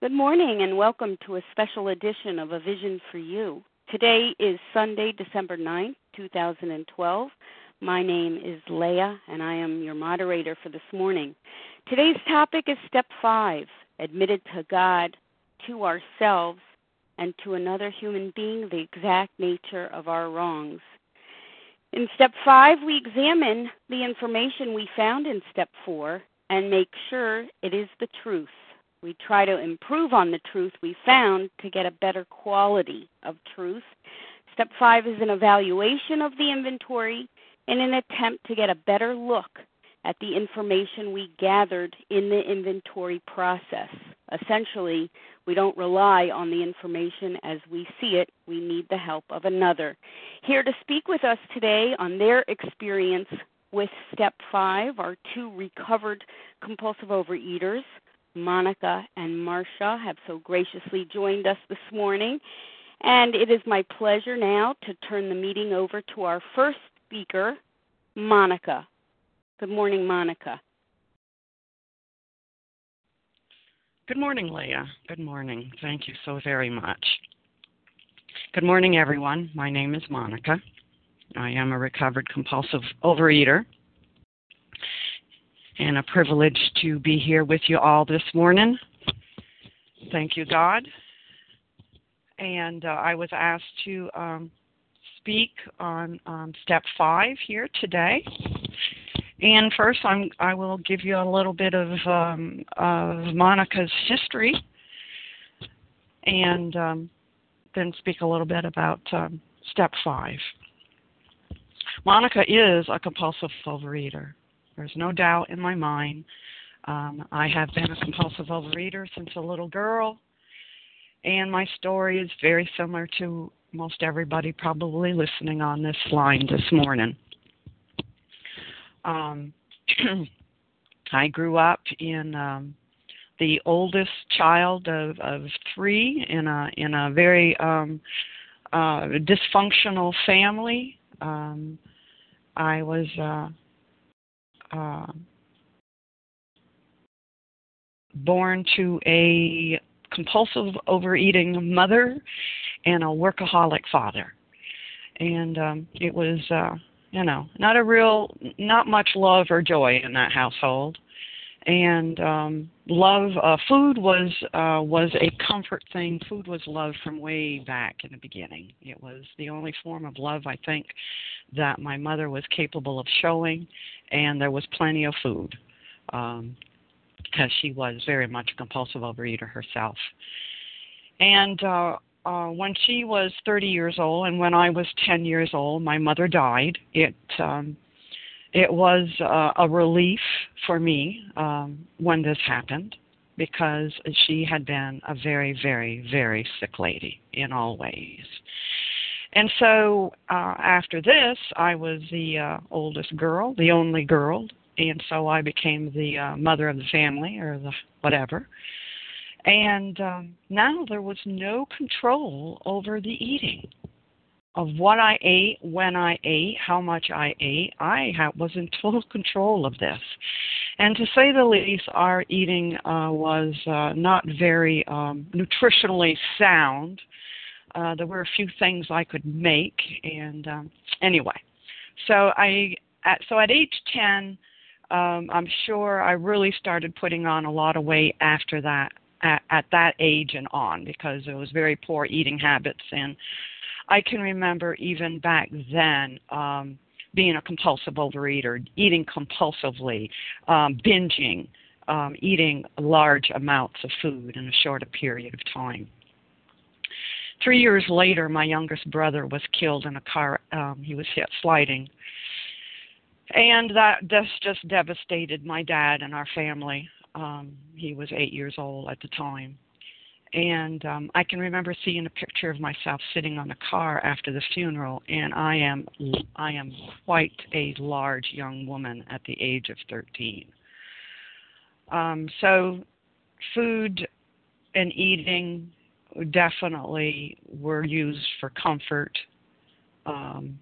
Good morning and welcome to a special edition of A Vision for You. Today is Sunday, December 9th, 2012. My name is Leah and I am your moderator for this morning. Today's topic is Step 5 Admitted to God, to ourselves, and to another human being the exact nature of our wrongs. In Step 5, we examine the information we found in Step 4 and make sure it is the truth. We try to improve on the truth we found to get a better quality of truth. Step five is an evaluation of the inventory in an attempt to get a better look at the information we gathered in the inventory process. Essentially, we don't rely on the information as we see it, we need the help of another. Here to speak with us today on their experience with step five are two recovered compulsive overeaters. Monica and Marcia have so graciously joined us this morning. And it is my pleasure now to turn the meeting over to our first speaker, Monica. Good morning, Monica. Good morning, Leah. Good morning. Thank you so very much. Good morning, everyone. My name is Monica. I am a recovered compulsive overeater and a privilege to be here with you all this morning. Thank you, God. And uh, I was asked to um, speak on um, step five here today. And first, I'm, I will give you a little bit of, um, of Monica's history and um, then speak a little bit about um, step five. Monica is a compulsive overeater. There's no doubt in my mind. Um, I have been a compulsive overeater since a little girl, and my story is very similar to most everybody probably listening on this line this morning. Um, I grew up in um, the oldest child of, of three in a in a very um, uh, dysfunctional family. Um, I was uh, uh, born to a compulsive overeating mother and a workaholic father. And um, it was, uh, you know, not a real, not much love or joy in that household. And um, love, uh, food was uh, was a comfort thing. Food was love from way back in the beginning. It was the only form of love I think that my mother was capable of showing, and there was plenty of food um, because she was very much a compulsive overeater herself. And uh, uh, when she was 30 years old, and when I was 10 years old, my mother died. It um, it was uh, a relief for me um, when this happened because she had been a very, very, very sick lady in all ways. And so uh, after this, I was the uh, oldest girl, the only girl, and so I became the uh, mother of the family or the whatever. And um, now there was no control over the eating of what I ate, when I ate, how much I ate. I ha- was in total control of this. And to say the least, our eating uh, was uh, not very um, nutritionally sound. Uh, there were a few things I could make, and um, anyway, so I at, so at age ten, um, I'm sure I really started putting on a lot of weight after that at, at that age and on because it was very poor eating habits, and I can remember even back then. Um, being a compulsive overeater, eating compulsively, um, binging, um, eating large amounts of food in a shorter period of time. Three years later, my youngest brother was killed in a car. Um, he was hit sliding, and that this just devastated my dad and our family. Um, he was eight years old at the time, and um, I can remember seeing a picture of myself sitting on a car after the funeral, and I am I am quite a large young woman at the age of 13. Um, so, food and eating definitely were used for comfort, um,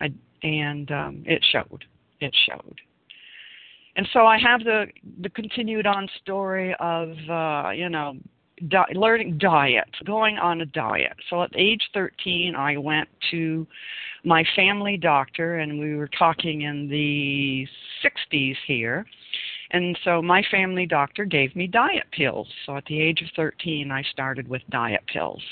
I, and um, it showed. It showed. And so I have the the continued on story of uh, you know di- learning diet, going on a diet. So at age 13, I went to my family doctor, and we were talking in the 60s here. And so my family doctor gave me diet pills. So at the age of 13, I started with diet pills.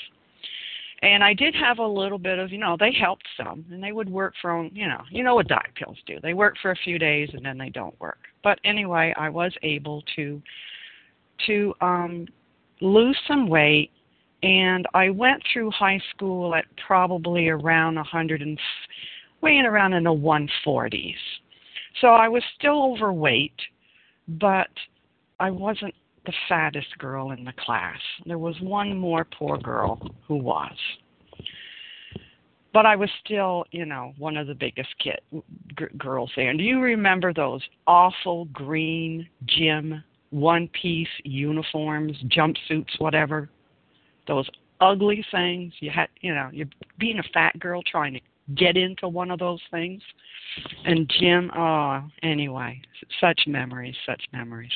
And I did have a little bit of, you know, they helped some, and they would work for, you know, you know what diet pills do. They work for a few days and then they don't work. But anyway, I was able to to um lose some weight and I went through high school at probably around 100 and weighing around in the 140s. So I was still overweight, but I wasn't the fattest girl in the class. There was one more poor girl who was. But I was still, you know, one of the biggest kid g- girls there. And do you remember those awful green gym one-piece uniforms, jumpsuits, whatever? Those ugly things. You had, you know, you're being a fat girl trying to get into one of those things. And gym, oh, anyway, such memories, such memories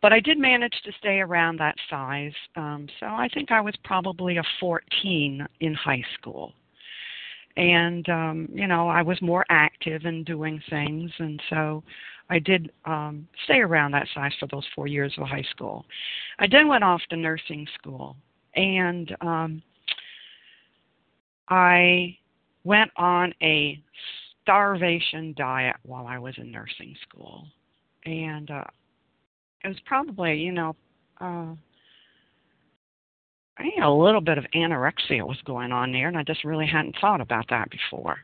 but I did manage to stay around that size. Um, so I think I was probably a 14 in high school. And, um, you know, I was more active in doing things. And so I did um, stay around that size for those four years of high school. I then went off to nursing school. And um, I went on a starvation diet while I was in nursing school. And uh, it was probably you know uh I think a little bit of anorexia was going on there, and I just really hadn't thought about that before.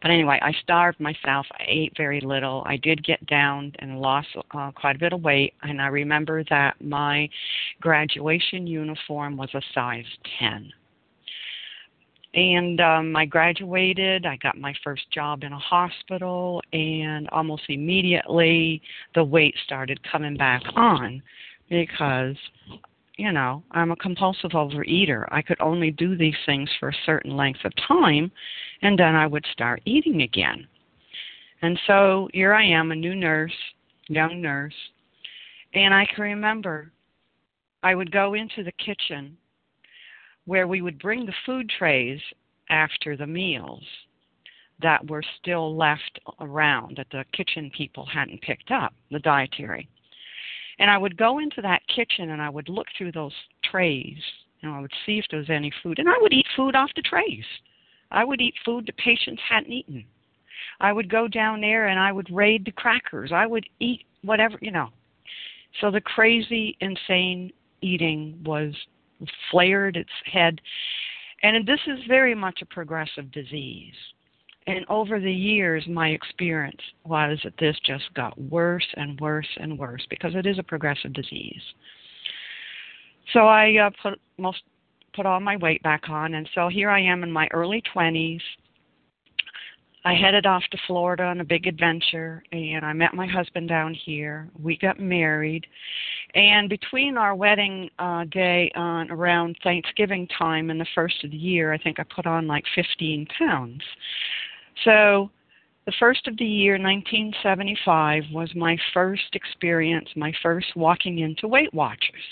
But anyway, I starved myself. I ate very little. I did get down and lost uh, quite a bit of weight, and I remember that my graduation uniform was a size 10 and um, I graduated. I got my first job in a hospital, and almost immediately the weight started coming back on because, you know, I'm a compulsive overeater. I could only do these things for a certain length of time, and then I would start eating again. And so here I am, a new nurse, young nurse, and I can remember I would go into the kitchen where we would bring the food trays after the meals that were still left around that the kitchen people hadn't picked up, the dietary. And I would go into that kitchen and I would look through those trays and I would see if there was any food. And I would eat food off the trays. I would eat food the patients hadn't eaten. I would go down there and I would raid the crackers. I would eat whatever, you know. So the crazy, insane eating was flared its head. And this is very much a progressive disease. And over the years, my experience was that this just got worse and worse and worse because it is a progressive disease. So I uh, put most put all my weight back on, and so here I am in my early 20s. I headed off to Florida on a big adventure, and I met my husband down here. We got married, and between our wedding uh, day on around Thanksgiving time and the first of the year, I think I put on like 15 pounds. So the first of the year, 1975, was my first experience, my first walking into Weight Watchers.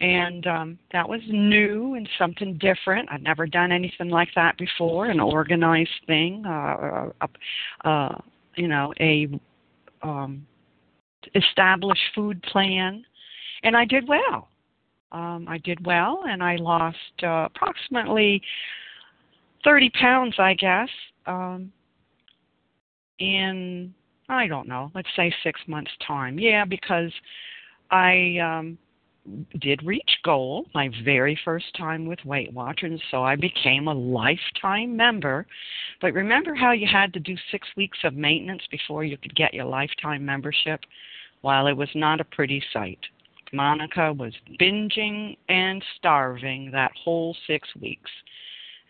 And um, that was new and something different. I'd never done anything like that before, an organized thing, uh, uh, uh, you know, a um, established food plan, and I did well. Um, I did well, and I lost uh, approximately 30 pounds, I guess, um, in I don't know, let's say six months' time. Yeah, because I um, did reach goal my very first time with Weight Watchers, so I became a lifetime member. But remember how you had to do six weeks of maintenance before you could get your lifetime membership? while it was not a pretty sight. Monica was binging and starving that whole six weeks.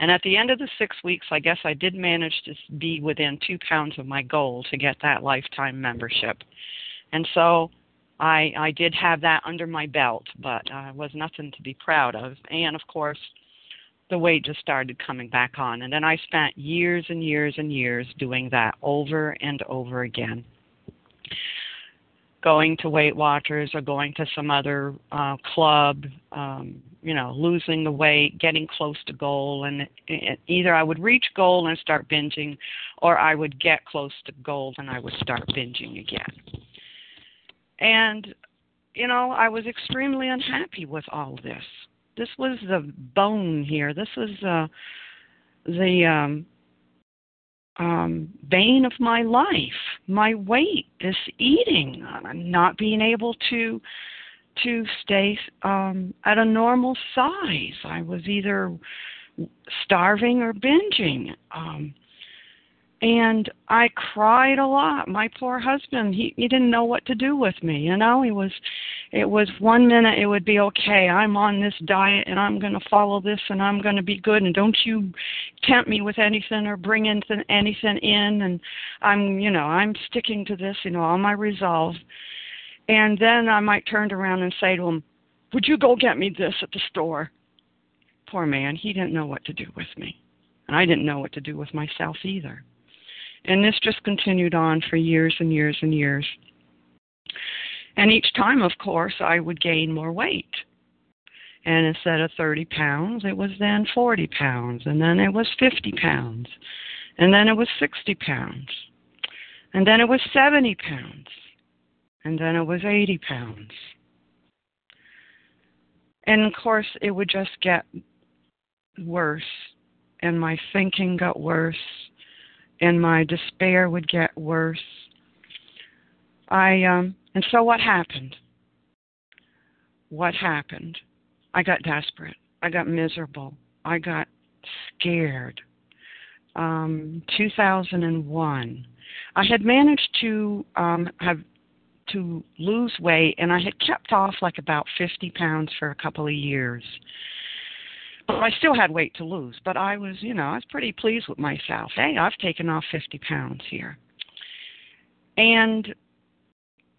And at the end of the six weeks, I guess I did manage to be within two pounds of my goal to get that lifetime membership. And so I, I did have that under my belt, but uh, was nothing to be proud of. And of course, the weight just started coming back on. And then I spent years and years and years doing that over and over again going to Weight Watchers or going to some other uh, club, um, you know, losing the weight, getting close to goal, and it, it, either I would reach goal and start binging, or I would get close to goal and I would start binging again. And you know, I was extremely unhappy with all this. This was the bone here. This was uh, the um, um, bane of my life. My weight, this eating, uh, not being able to to stay um, at a normal size. I was either starving or binging. Um, and I cried a lot. My poor husband, he he didn't know what to do with me, you know. He was it was one minute it would be okay, I'm on this diet and I'm going to follow this and I'm going to be good and don't you tempt me with anything or bring anything anything in and I'm, you know, I'm sticking to this, you know, all my resolve. And then I might turn around and say to him, "Would you go get me this at the store?" Poor man, he didn't know what to do with me. And I didn't know what to do with myself either. And this just continued on for years and years and years. And each time, of course, I would gain more weight. And instead of 30 pounds, it was then 40 pounds. And then it was 50 pounds. And then it was 60 pounds. And then it was 70 pounds. And then it was 80 pounds. And of course, it would just get worse. And my thinking got worse and my despair would get worse. I um and so what happened? What happened? I got desperate. I got miserable. I got scared. Um 2001. I had managed to um have to lose weight and I had kept off like about 50 pounds for a couple of years. I still had weight to lose, but I was, you know, I was pretty pleased with myself. Hey, I've taken off 50 pounds here. And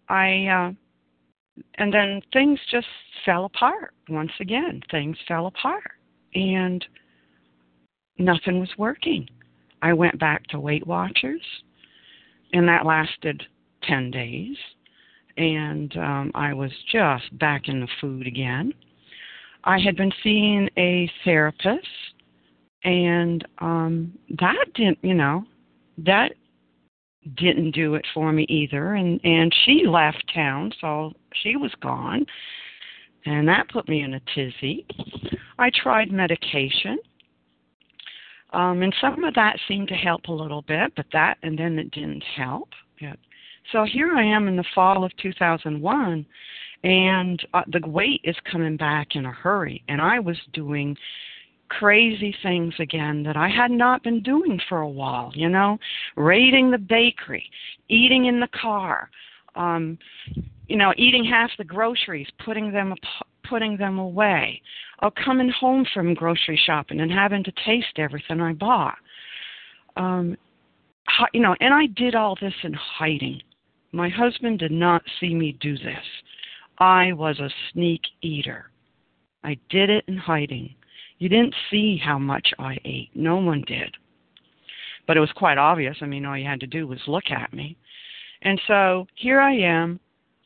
I, uh, and then things just fell apart once again. Things fell apart. And nothing was working. I went back to Weight Watchers, and that lasted 10 days. And um, I was just back in the food again I had been seeing a therapist, and um, that didn't, you know, that didn't do it for me either. And and she left town, so she was gone, and that put me in a tizzy. I tried medication. Um, and some of that seemed to help a little bit, but that, and then it didn't help. Yet. So here I am in the fall of 2001, and uh, the weight is coming back in a hurry. And i was doing crazy things again that i had not been doing for a while you know? Raiding the bakery eating in the car um you know eating half the groceries putting them putting them away or coming home from grocery shopping and having to taste everything i bought. Um you know and i did all this in hiding. My husband did not see me do this I was a sneak eater. I did it in hiding. You didn't see how much I ate. No one did. But it was quite obvious. I mean, all you had to do was look at me. And so here I am.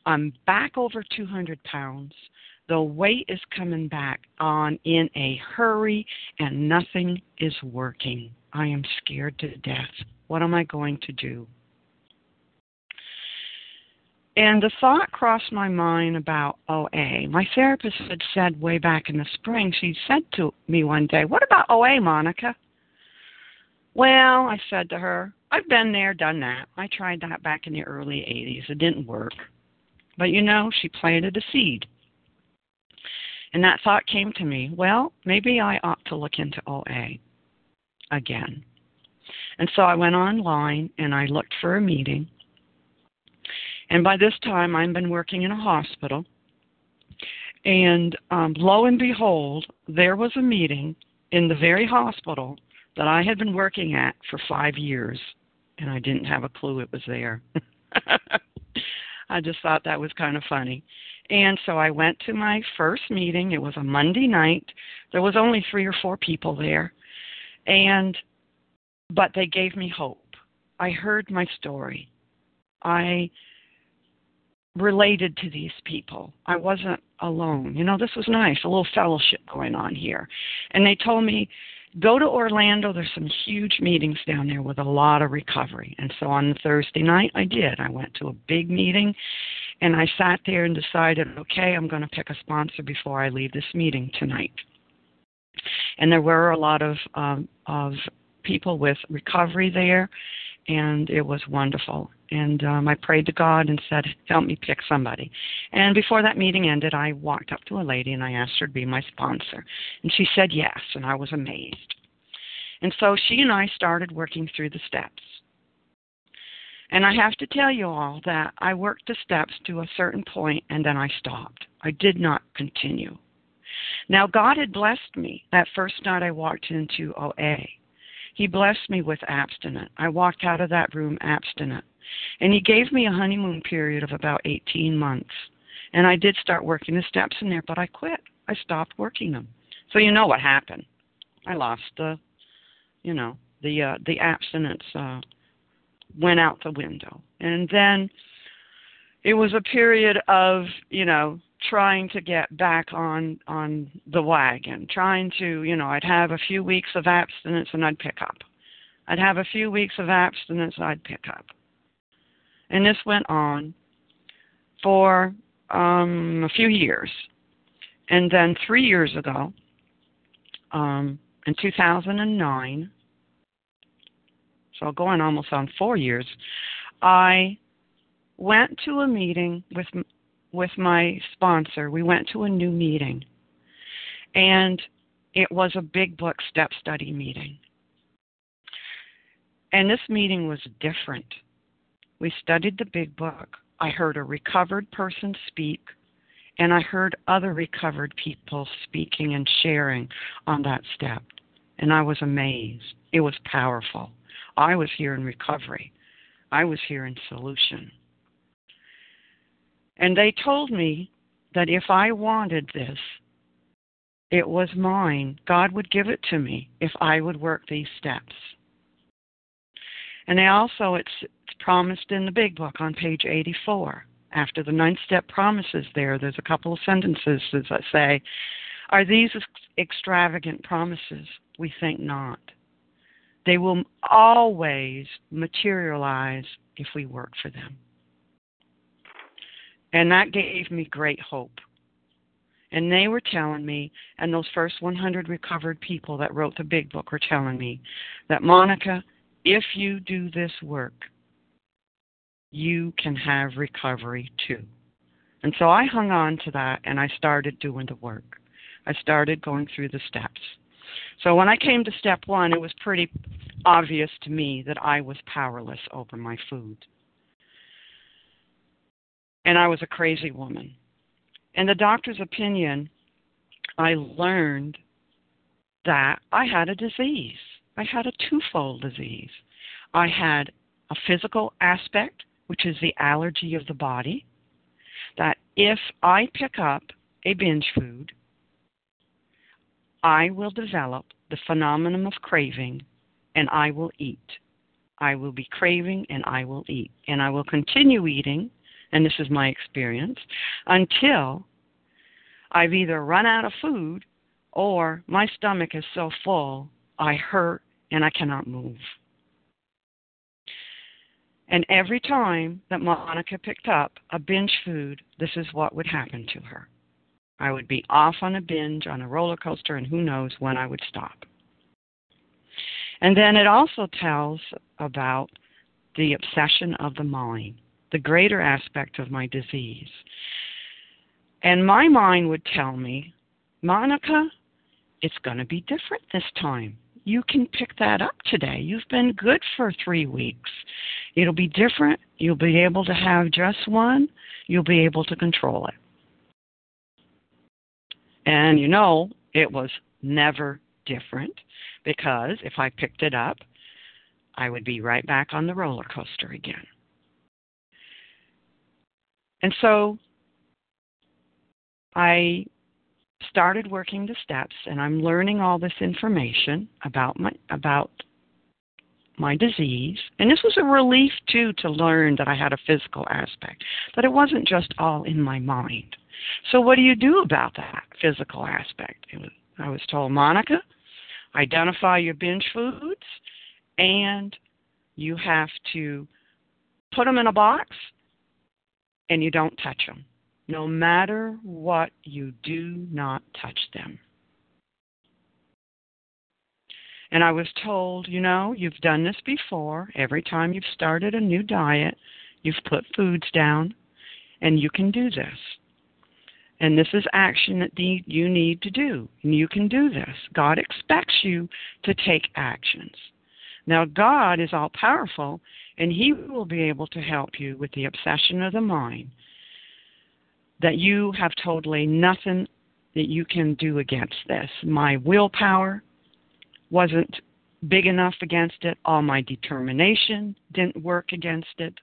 I'm back over 200 pounds. The weight is coming back on in a hurry, and nothing is working. I am scared to death. What am I going to do? And the thought crossed my mind about OA. My therapist had said way back in the spring, she said to me one day, What about OA, Monica? Well, I said to her, I've been there, done that. I tried that back in the early 80s. It didn't work. But you know, she planted a seed. And that thought came to me, well, maybe I ought to look into OA again. And so I went online and I looked for a meeting and by this time, I've been working in a hospital. And um, lo and behold, there was a meeting in the very hospital that I had been working at for five years, and I didn't have a clue it was there. I just thought that was kind of funny. And so I went to my first meeting. It was a Monday night. There was only three or four people there. And but they gave me hope. I heard my story. I related to these people. I wasn't alone. You know, this was nice, a little fellowship going on here. And they told me, go to Orlando. There's some huge meetings down there with a lot of recovery. And so on Thursday night, I did. I went to a big meeting and I sat there and decided, okay, I'm going to pick a sponsor before I leave this meeting tonight. And there were a lot of um, of people with recovery there, and it was wonderful. And um, I prayed to God and said, Help me pick somebody. And before that meeting ended, I walked up to a lady and I asked her to be my sponsor. And she said yes, and I was amazed. And so she and I started working through the steps. And I have to tell you all that I worked the steps to a certain point and then I stopped. I did not continue. Now, God had blessed me that first night I walked into OA. He blessed me with abstinent. I walked out of that room abstinent. And He gave me a honeymoon period of about 18 months. And I did start working the steps in there, but I quit. I stopped working them. So you know what happened. I lost the, you know, the uh, the abstinence uh, went out the window. And then it was a period of, you know, trying to get back on on the wagon, trying to, you know, I'd have a few weeks of abstinence and I'd pick up. I'd have a few weeks of abstinence, and I'd pick up. And this went on for um, a few years. And then three years ago, um, in 2009, so going on almost on four years, I went to a meeting with with my sponsor. We went to a new meeting, and it was a big book step study meeting. And this meeting was different. We studied the big book. I heard a recovered person speak, and I heard other recovered people speaking and sharing on that step. And I was amazed. It was powerful. I was here in recovery, I was here in solution. And they told me that if I wanted this, it was mine. God would give it to me if I would work these steps. And they also, it's, promised in the big book on page 84. After the ninth step promises there, there's a couple of sentences that say, Are these extravagant promises? We think not. They will always materialize if we work for them. And that gave me great hope. And they were telling me, and those first 100 recovered people that wrote the big book were telling me that, Monica, if you do this work, you can have recovery too. And so I hung on to that and I started doing the work. I started going through the steps. So when I came to step one, it was pretty obvious to me that I was powerless over my food. And I was a crazy woman. In the doctor's opinion, I learned that I had a disease. I had a twofold disease. I had a physical aspect, which is the allergy of the body, that if I pick up a binge food, I will develop the phenomenon of craving and I will eat. I will be craving and I will eat. And I will continue eating, and this is my experience, until I've either run out of food or my stomach is so full I hurt and I cannot move. And every time that Monica picked up a binge food, this is what would happen to her. I would be off on a binge on a roller coaster, and who knows when I would stop. And then it also tells about the obsession of the mind, the greater aspect of my disease. And my mind would tell me, Monica, it's going to be different this time. You can pick that up today. You've been good for three weeks. It'll be different. You'll be able to have just one. You'll be able to control it. And you know, it was never different because if I picked it up, I would be right back on the roller coaster again. And so I started working the steps and I'm learning all this information about my about my disease. And this was a relief, too, to learn that I had a physical aspect, that it wasn't just all in my mind. So, what do you do about that physical aspect? Was, I was told, Monica, identify your binge foods, and you have to put them in a box and you don't touch them. No matter what, you do not touch them. And I was told, you know, you've done this before. Every time you've started a new diet, you've put foods down, and you can do this. And this is action that you need to do. And you can do this. God expects you to take actions. Now, God is all powerful, and He will be able to help you with the obsession of the mind that you have totally nothing that you can do against this. My willpower wasn't big enough against it. All my determination didn't work against it.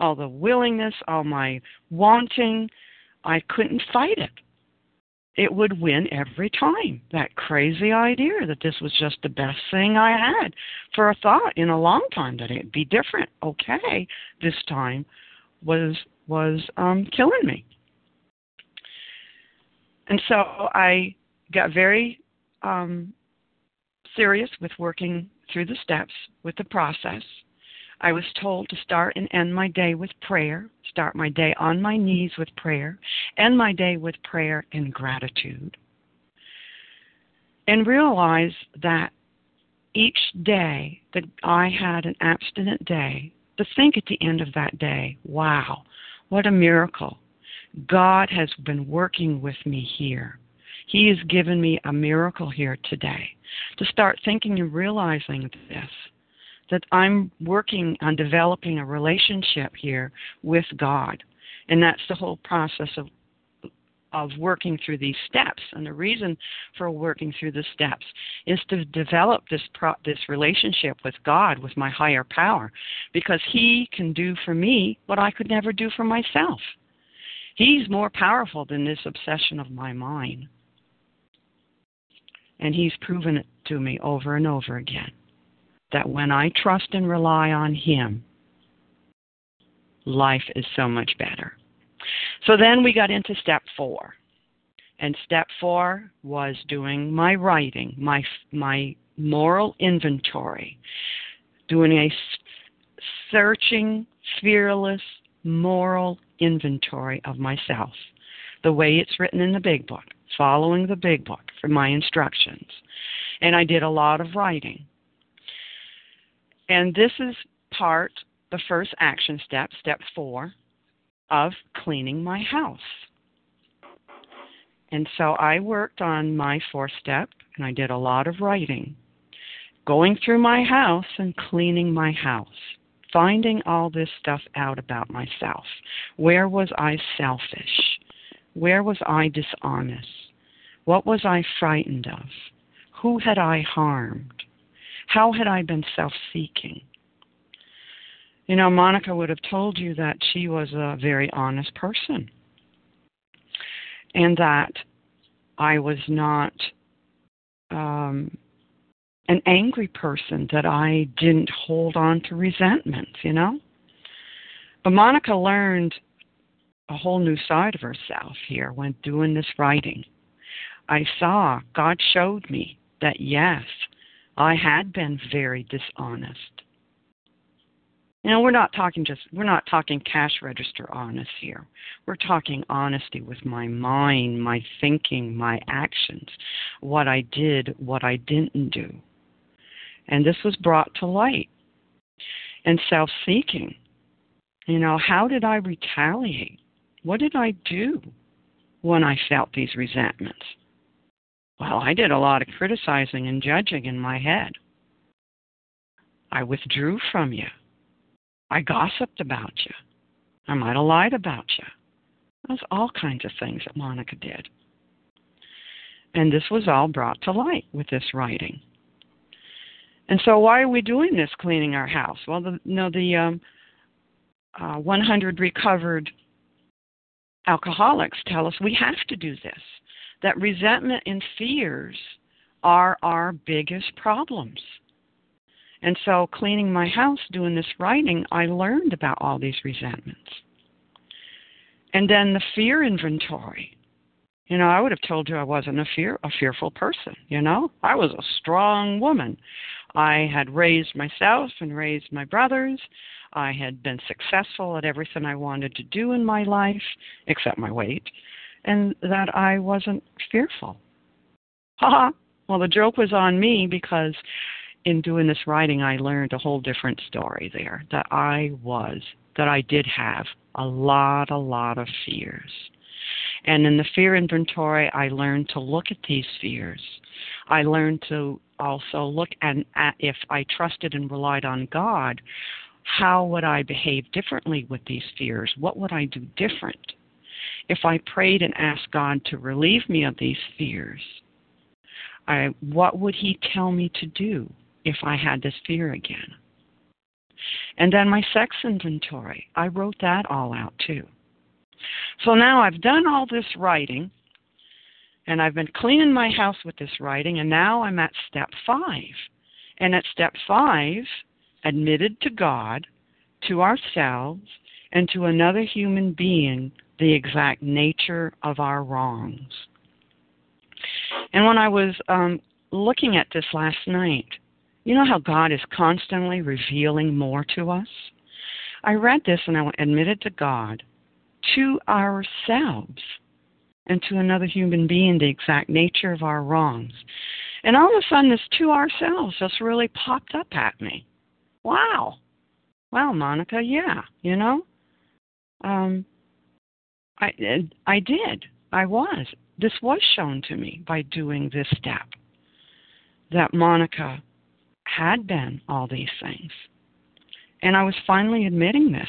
All the willingness, all my wanting, I couldn't fight it. It would win every time. That crazy idea that this was just the best thing I had for a thought in a long time that it'd be different. Okay, this time was was um killing me. And so I got very um serious with working through the steps with the process. I was told to start and end my day with prayer, start my day on my knees with prayer, end my day with prayer and gratitude. And realize that each day that I had an abstinent day, to think at the end of that day, wow, what a miracle. God has been working with me here. He has given me a miracle here today to start thinking and realizing this that I'm working on developing a relationship here with God. And that's the whole process of of working through these steps. And the reason for working through the steps is to develop this pro- this relationship with God, with my higher power, because He can do for me what I could never do for myself. He's more powerful than this obsession of my mind. And he's proven it to me over and over again that when I trust and rely on him, life is so much better. So then we got into step four. And step four was doing my writing, my, my moral inventory, doing a searching, fearless moral inventory of myself, the way it's written in the big book following the big book for my instructions. And I did a lot of writing. And this is part, the first action step, step four, of cleaning my house. And so I worked on my fourth step, and I did a lot of writing, going through my house and cleaning my house, finding all this stuff out about myself. Where was I selfish? Where was I dishonest? What was I frightened of? Who had I harmed? How had I been self seeking? You know, Monica would have told you that she was a very honest person and that I was not um, an angry person, that I didn't hold on to resentment, you know? But Monica learned a whole new side of herself here when doing this writing. I saw, God showed me that yes, I had been very dishonest. You know, we're not talking just, we're not talking cash register honest here. We're talking honesty with my mind, my thinking, my actions, what I did, what I didn't do. And this was brought to light. And self seeking. You know, how did I retaliate? What did I do when I felt these resentments? Well, I did a lot of criticizing and judging in my head. I withdrew from you. I gossiped about you. I might have lied about you. There's all kinds of things that Monica did. And this was all brought to light with this writing. And so, why are we doing this, cleaning our house? Well, the, you know, the um, uh, 100 recovered alcoholics tell us we have to do this, that resentment and fears are our biggest problems. And so, cleaning my house, doing this writing, I learned about all these resentments. And then the fear inventory. You know, I would have told you I wasn't a fear a fearful person, you know? I was a strong woman. I had raised myself and raised my brothers. I had been successful at everything I wanted to do in my life, except my weight, and that I wasn't fearful. Ha ha! Well, the joke was on me because in doing this writing, I learned a whole different story there that I was, that I did have a lot, a lot of fears. And in the fear inventory, I learned to look at these fears. I learned to also look at, at uh, if I trusted and relied on God, how would I behave differently with these fears? What would I do different? If I prayed and asked God to relieve me of these fears, I, what would He tell me to do if I had this fear again? And then my sex inventory, I wrote that all out too. So now I've done all this writing, and I've been cleaning my house with this writing, and now I'm at step five. And at step five, admitted to God, to ourselves, and to another human being the exact nature of our wrongs. And when I was um, looking at this last night, you know how God is constantly revealing more to us? I read this and I admitted to God, to ourselves, and to another human being the exact nature of our wrongs. And all of a sudden, this to ourselves just really popped up at me. Wow. Wow, Monica, yeah, you know? Um, I, I did. I was. This was shown to me by doing this step that Monica had been all these things. And I was finally admitting this.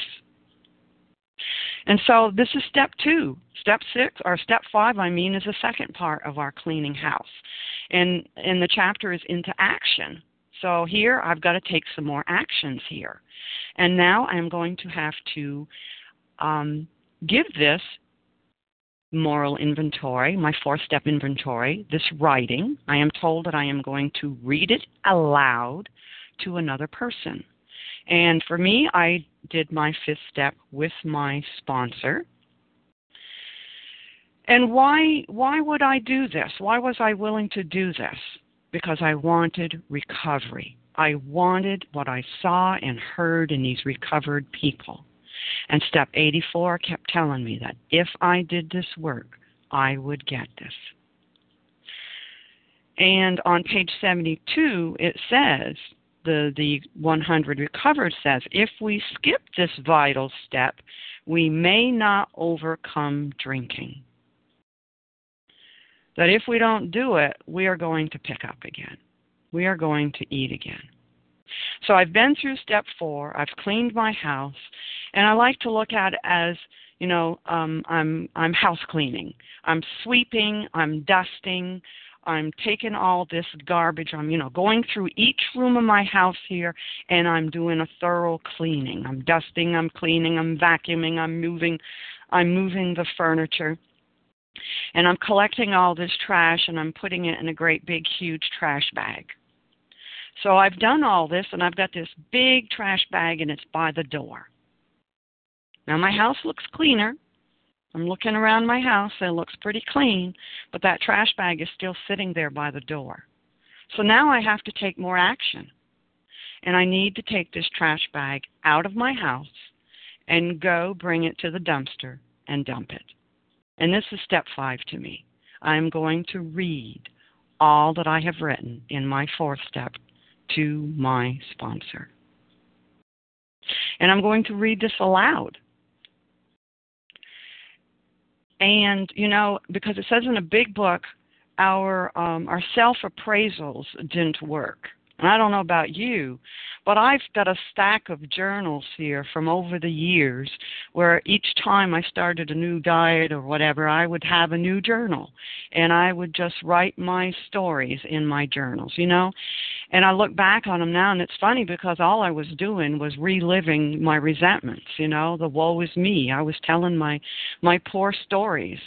And so this is step two. Step six, or step five, I mean, is the second part of our cleaning house. And, and the chapter is into action. So here I've got to take some more actions here. And now I'm going to have to um, give this moral inventory, my four step inventory, this writing, I am told that I am going to read it aloud to another person. And for me, I did my fifth step with my sponsor. And why why would I do this? Why was I willing to do this? Because I wanted recovery. I wanted what I saw and heard in these recovered people. And step 84 kept telling me that if I did this work, I would get this. And on page 72, it says, the, the 100 recovered says, if we skip this vital step, we may not overcome drinking. That if we don't do it, we are going to pick up again. We are going to eat again. So I've been through step four. I've cleaned my house, and I like to look at it as you know um, I'm I'm house cleaning. I'm sweeping. I'm dusting. I'm taking all this garbage. I'm, you know, going through each room of my house here and I'm doing a thorough cleaning. I'm dusting, I'm cleaning, I'm vacuuming, I'm moving, I'm moving the furniture. And I'm collecting all this trash and I'm putting it in a great big huge trash bag. So I've done all this and I've got this big trash bag and it's by the door. Now my house looks cleaner. I'm looking around my house it looks pretty clean, but that trash bag is still sitting there by the door. So now I have to take more action. And I need to take this trash bag out of my house and go bring it to the dumpster and dump it. And this is step five to me. I'm going to read all that I have written in my fourth step to my sponsor. And I'm going to read this aloud. And, you know, because it says in a big book, our um, our self appraisals didn't work. I don't know about you, but I've got a stack of journals here from over the years where each time I started a new diet or whatever, I would have a new journal and I would just write my stories in my journals, you know? And I look back on them now and it's funny because all I was doing was reliving my resentments, you know, the woe is me. I was telling my my poor stories.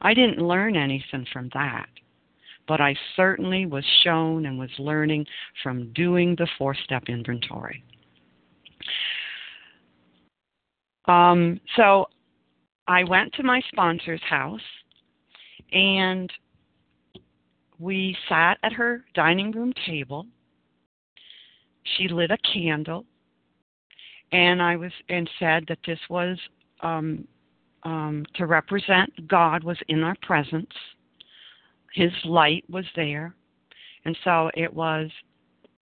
I didn't learn anything from that. But I certainly was shown and was learning from doing the four step inventory. Um, so I went to my sponsor's house and we sat at her dining room table. She lit a candle and I was and said that this was um, um, to represent God was in our presence. His light was there, and so it was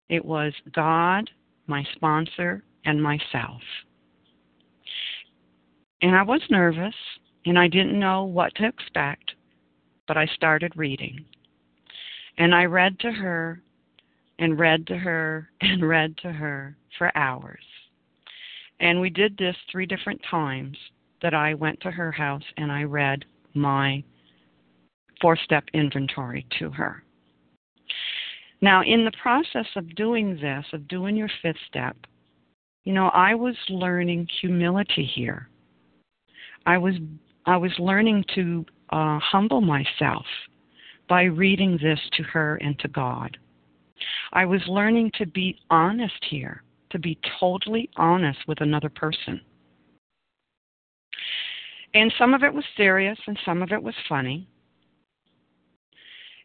it was God, my sponsor, and myself. And I was nervous, and I didn't know what to expect, but I started reading. And I read to her, and read to her, and read to her for hours. And we did this three different times that I went to her house and I read my four step inventory to her. Now, in the process of doing this, of doing your fifth step, you know, I was learning humility here. I was I was learning to uh, humble myself by reading this to her and to God. I was learning to be honest here, to be totally honest with another person. And some of it was serious and some of it was funny.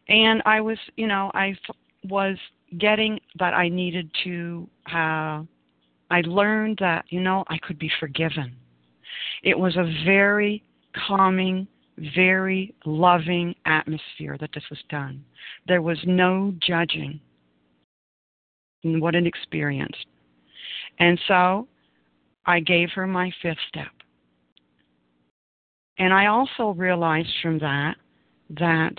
And I was, you know, I was getting that I needed to have, I learned that, you know, I could be forgiven. It was a very calming, very loving atmosphere that this was done. There was no judging in what an experience! And so I gave her my fifth step. And I also realized from that that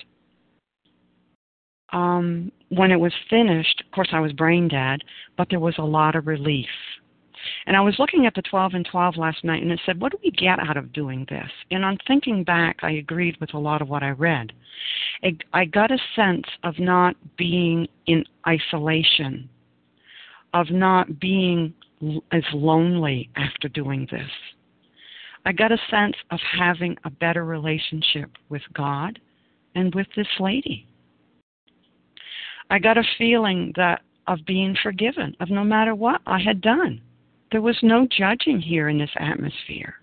um, when it was finished, of course, I was brain dead, but there was a lot of relief. And I was looking at the 12 and 12 last night and it said, What do we get out of doing this? And on thinking back, I agreed with a lot of what I read. I got a sense of not being in isolation, of not being as lonely after doing this. I got a sense of having a better relationship with God and with this lady. I got a feeling that of being forgiven, of no matter what I had done. There was no judging here in this atmosphere.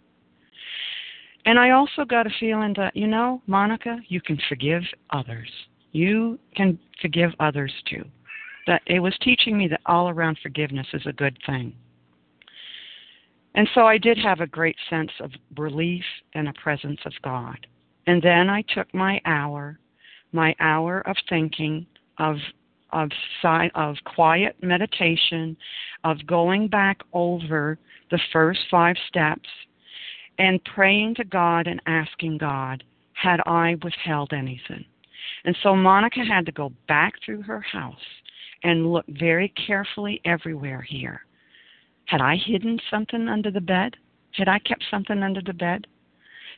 And I also got a feeling that, you know, Monica, you can forgive others. You can forgive others too. That it was teaching me that all around forgiveness is a good thing. And so I did have a great sense of relief and a presence of God. And then I took my hour, my hour of thinking, of of of quiet meditation, of going back over the first five steps and praying to God and asking God, had I withheld anything? And so Monica had to go back through her house and look very carefully everywhere here had I hidden something under the bed? Had I kept something under the bed?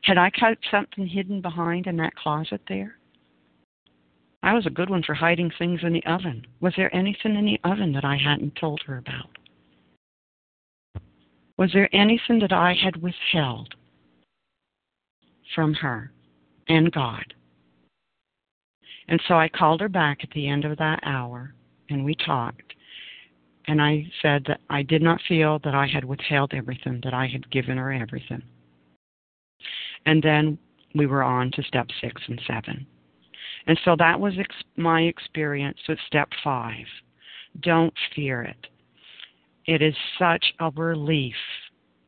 Had I kept something hidden behind in that closet there? I was a good one for hiding things in the oven. Was there anything in the oven that I hadn't told her about? Was there anything that I had withheld from her and God? And so I called her back at the end of that hour and we talked and I said that I did not feel that I had withheld everything, that I had given her everything. And then we were on to step six and seven. And so that was ex- my experience with step five. Don't fear it. It is such a relief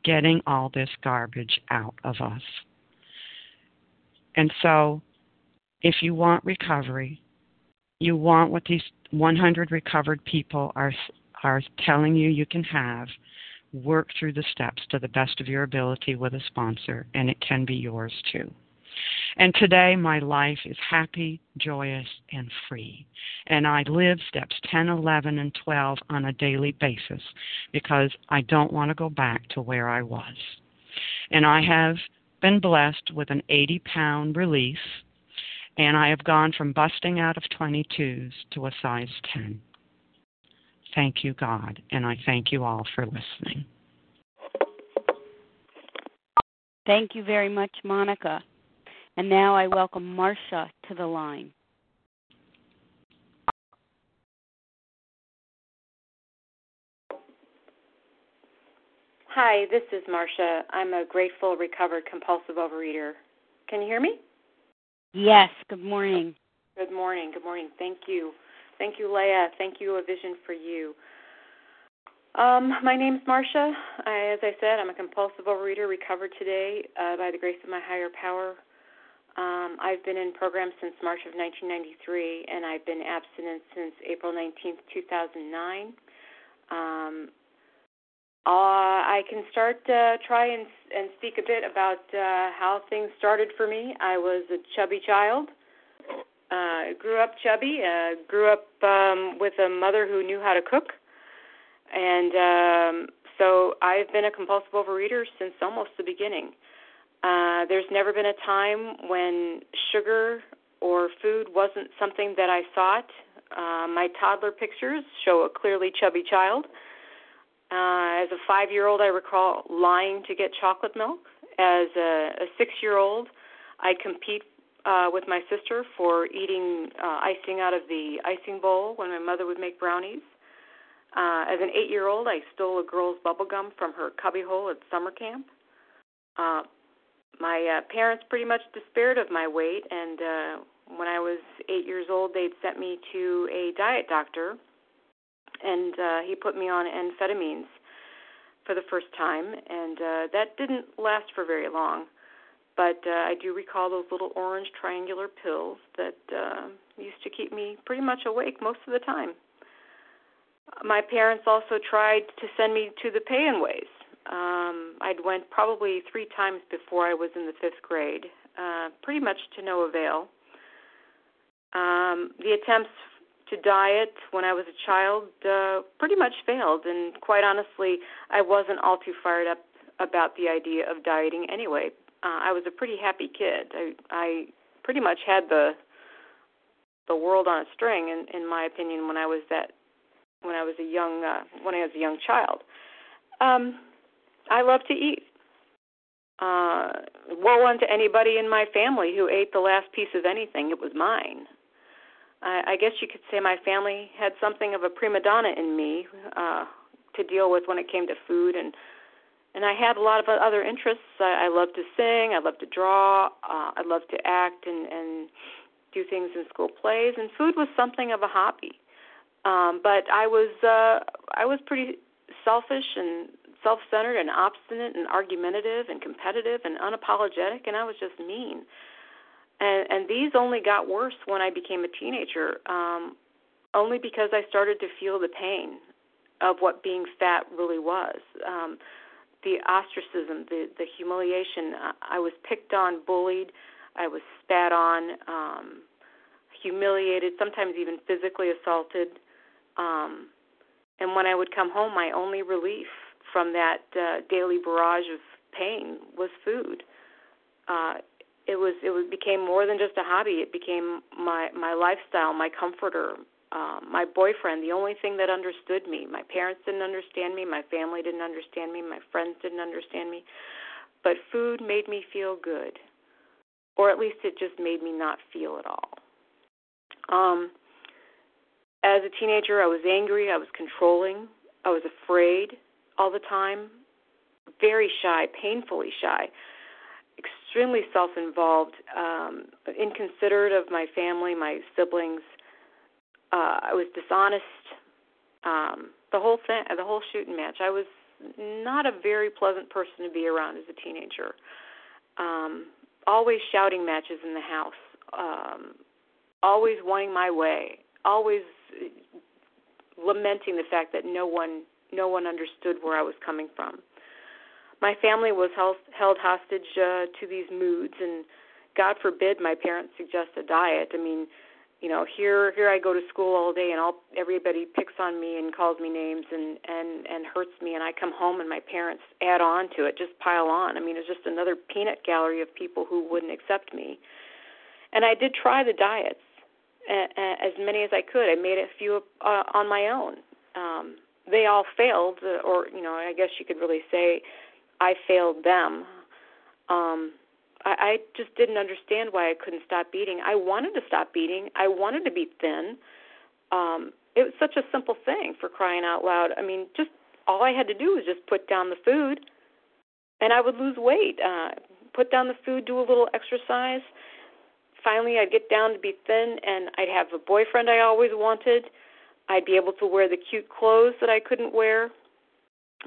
getting all this garbage out of us. And so, if you want recovery, you want what these 100 recovered people are are telling you you can have, work through the steps to the best of your ability with a sponsor, and it can be yours too. And today, my life is happy, joyous, and free. And I live steps 10, 11, and 12 on a daily basis because I don't want to go back to where I was. And I have been blessed with an 80 pound release, and I have gone from busting out of 22s to a size 10. Thank you, God, and I thank you all for listening. Thank you very much, Monica. And now I welcome Marsha to the line. Hi, this is Marsha. I'm a grateful, recovered, compulsive overeater. Can you hear me? Yes, good morning. Good morning. Good morning. Thank you. Thank you, Leah. Thank you, A Vision for You. Um, my name's is Marsha. as I said, I'm a compulsive overeater, recovered today uh, by the grace of my higher power um, I've been in program since March of 1993, and I've been abstinent since April 19th, 2009. Um, uh, I can start uh, try and and speak a bit about uh, how things started for me. I was a chubby child. Uh, grew up chubby. Uh, grew up um, with a mother who knew how to cook, and um, so I've been a compulsive overeater since almost the beginning. Uh, there's never been a time when sugar or food wasn't something that I sought. Uh, my toddler pictures show a clearly chubby child. Uh, as a five year old, I recall lying to get chocolate milk. As a, a six year old, I compete uh, with my sister for eating uh, icing out of the icing bowl when my mother would make brownies. Uh, as an eight year old, I stole a girl's bubble gum from her cubbyhole at summer camp. Uh, my uh, parents pretty much despaired of my weight, and uh, when I was eight years old, they'd sent me to a diet doctor and uh, he put me on amphetamines for the first time, and uh, that didn't last for very long. But uh, I do recall those little orange triangular pills that uh, used to keep me pretty much awake most of the time. My parents also tried to send me to the pay-in ways. Um, I'd went probably three times before I was in the fifth grade, uh, pretty much to no avail. Um, the attempts to diet when I was a child uh, pretty much failed, and quite honestly, I wasn't all too fired up about the idea of dieting anyway. Uh, I was a pretty happy kid. I, I pretty much had the the world on a string, in, in my opinion, when I was that when I was a young uh, when I was a young child. Um, I love to eat. Uh, woe unto anybody in my family who ate the last piece of anything. It was mine. I, I guess you could say my family had something of a prima donna in me uh, to deal with when it came to food, and and I had a lot of other interests. I, I love to sing, I love to draw, uh, I love to act and and do things in school plays, and food was something of a hobby. Um, but I was uh, I was pretty selfish and self-centered and obstinate and argumentative and competitive and unapologetic, and I was just mean and and these only got worse when I became a teenager, um, only because I started to feel the pain of what being fat really was. Um, the ostracism, the the humiliation. I was picked on, bullied. I was spat on, um, humiliated, sometimes even physically assaulted. Um, and when I would come home, my only relief from that uh, daily barrage of pain was food. Uh, it was it was became more than just a hobby. It became my my lifestyle, my comforter, um, my boyfriend. The only thing that understood me. My parents didn't understand me. My family didn't understand me. My friends didn't understand me. But food made me feel good, or at least it just made me not feel at all. Um, as a teenager, I was angry. I was controlling. I was afraid all the time. Very shy, painfully shy extremely self-involved, um, inconsiderate of my family, my siblings. Uh, I was dishonest. Um, the whole thing, the whole shooting match. I was not a very pleasant person to be around as a teenager. Um, always shouting matches in the house. Um, always wanting my way. Always lamenting the fact that no one no one understood where I was coming from my family was held, hostage uh, to these moods, and God forbid my parents suggest a diet. I mean, you know, here here I go to school all day, and all everybody picks on me and calls me names and and and hurts me, and I come home and my parents add on to it, just pile on. I mean, it's just another peanut gallery of people who wouldn't accept me. And I did try the diets, as many as I could. I made a few uh, on my own. Um, they all failed, uh, or you know, I guess you could really say I failed them. Um, I, I just didn't understand why I couldn't stop eating. I wanted to stop eating. I wanted to be thin. Um, it was such a simple thing for crying out loud. I mean, just all I had to do was just put down the food, and I would lose weight. Uh, put down the food, do a little exercise. Finally, I'd get down to be thin, and I'd have a boyfriend I always wanted. I'd be able to wear the cute clothes that I couldn't wear.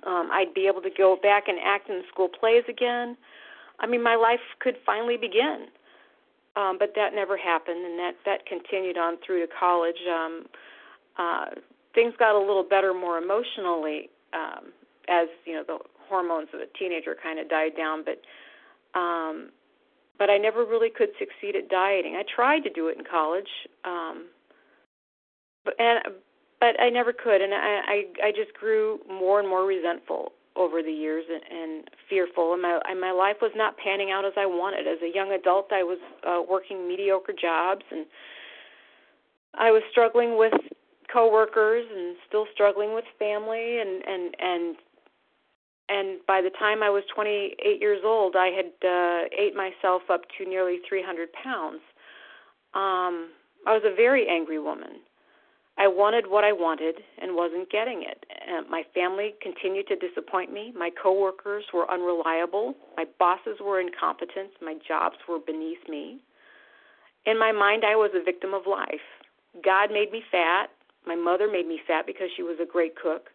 Um, I'd be able to go back and act in school plays again. I mean, my life could finally begin. Um, but that never happened, and that that continued on through to college. Um, uh, things got a little better more emotionally um, as you know the hormones of a teenager kind of died down, but um, but I never really could succeed at dieting. I tried to do it in college, um, but and but I never could, and I I, I just grew more and more resentful over the years and, and fearful, and my and my life was not panning out as I wanted. As a young adult, I was uh, working mediocre jobs, and I was struggling with coworkers, and still struggling with family, and and and and by the time I was 28 years old, I had uh, ate myself up to nearly 300 pounds. Um, I was a very angry woman. I wanted what I wanted and wasn't getting it. Uh, my family continued to disappoint me. My coworkers were unreliable. My bosses were incompetent. My jobs were beneath me. In my mind, I was a victim of life. God made me fat. My mother made me fat because she was a great cook.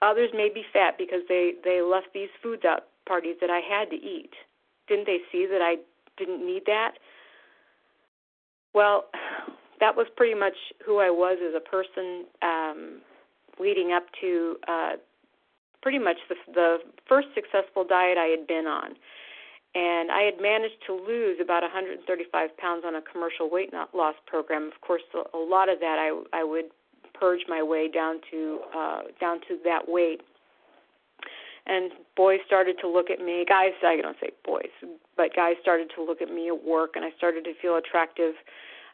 Others made me fat because they they left these foods out parties that I had to eat. Didn't they see that I didn't need that? Well, that was pretty much who I was as a person um, leading up to uh, pretty much the, the first successful diet I had been on. And I had managed to lose about 135 pounds on a commercial weight loss program. Of course, a lot of that I, I would purge my way down to uh, down to that weight. And boys started to look at me. Guys, I don't say boys, but guys started to look at me at work, and I started to feel attractive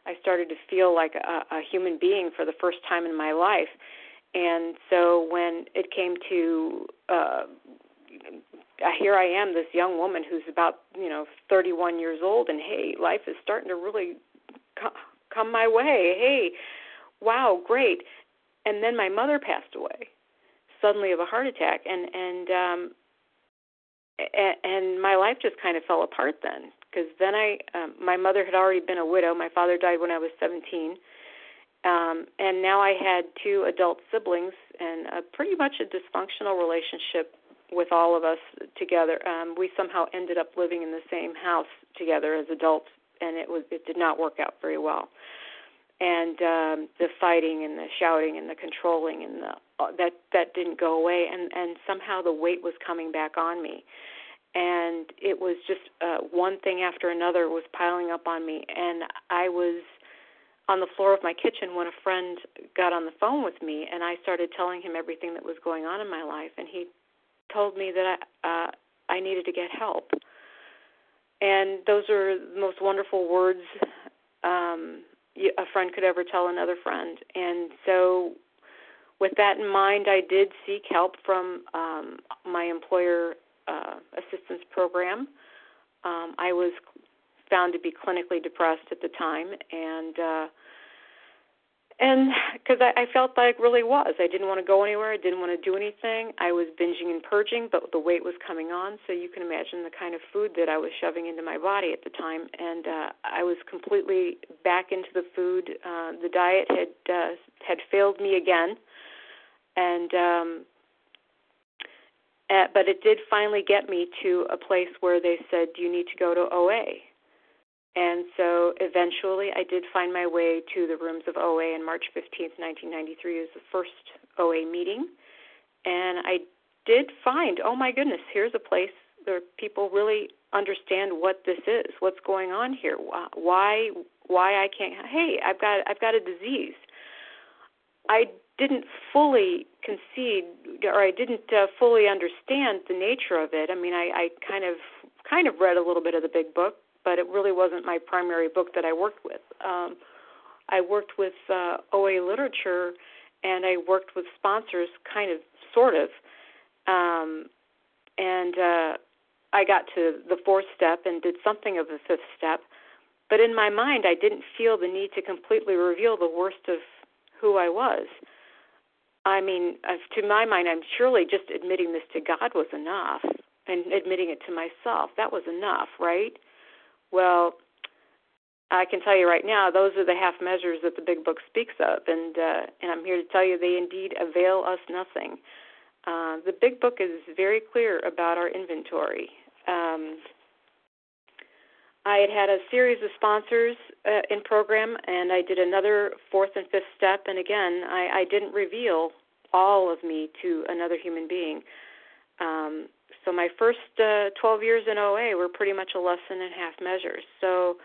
I started to feel like a, a human being for the first time in my life. And so when it came to uh here I am, this young woman who's about, you know, 31 years old, and hey, life is starting to really come my way. Hey, wow, great. And then my mother passed away suddenly of a heart attack, and and um, and my life just kind of fell apart then because then I um, my mother had already been a widow. My father died when I was 17. Um, and now I had two adult siblings and a pretty much a dysfunctional relationship with all of us together. Um, we somehow ended up living in the same house together as adults, and it was it did not work out very well. And um, the fighting and the shouting and the controlling and the uh, that that didn't go away, and and somehow the weight was coming back on me and it was just uh, one thing after another was piling up on me. And i was on the floor of my kitchen when a friend got on the phone with me and i started telling him everything that was going on in my life and he told me that i uh i needed to get help. And those are the most wonderful words um a friend could ever tell another friend. And so with that in mind i did seek help from um my employer uh, assistance program. Um, I was found to be clinically depressed at the time, and uh, and because I, I felt like I really was, I didn't want to go anywhere. I didn't want to do anything. I was binging and purging, but the weight was coming on. So you can imagine the kind of food that I was shoving into my body at the time, and uh, I was completely back into the food. Uh, the diet had uh, had failed me again, and um, uh, but it did finally get me to a place where they said, "Do you need to go to OA?" And so eventually, I did find my way to the rooms of OA. And March 15th, 1993, was the first OA meeting, and I did find, oh my goodness, here's a place where people really understand what this is, what's going on here, why why I can't. Hey, I've got I've got a disease. I didn't fully concede or I didn't uh, fully understand the nature of it. I mean, I, I kind of kind of read a little bit of the big book, but it really wasn't my primary book that I worked with. Um, I worked with uh, OA literature, and I worked with sponsors, kind of, sort of, um, and uh, I got to the fourth step and did something of the fifth step. But in my mind, I didn't feel the need to completely reveal the worst of who I was I mean, to my mind, I'm surely just admitting this to God was enough, and admitting it to myself that was enough, right? Well, I can tell you right now, those are the half measures that the Big Book speaks of, and uh, and I'm here to tell you they indeed avail us nothing. Uh, the Big Book is very clear about our inventory. Um, I had had a series of sponsors uh, in program, and I did another fourth and fifth step. And again, I, I didn't reveal all of me to another human being. Um, so my first uh, 12 years in OA were pretty much a lesson in half measures. So,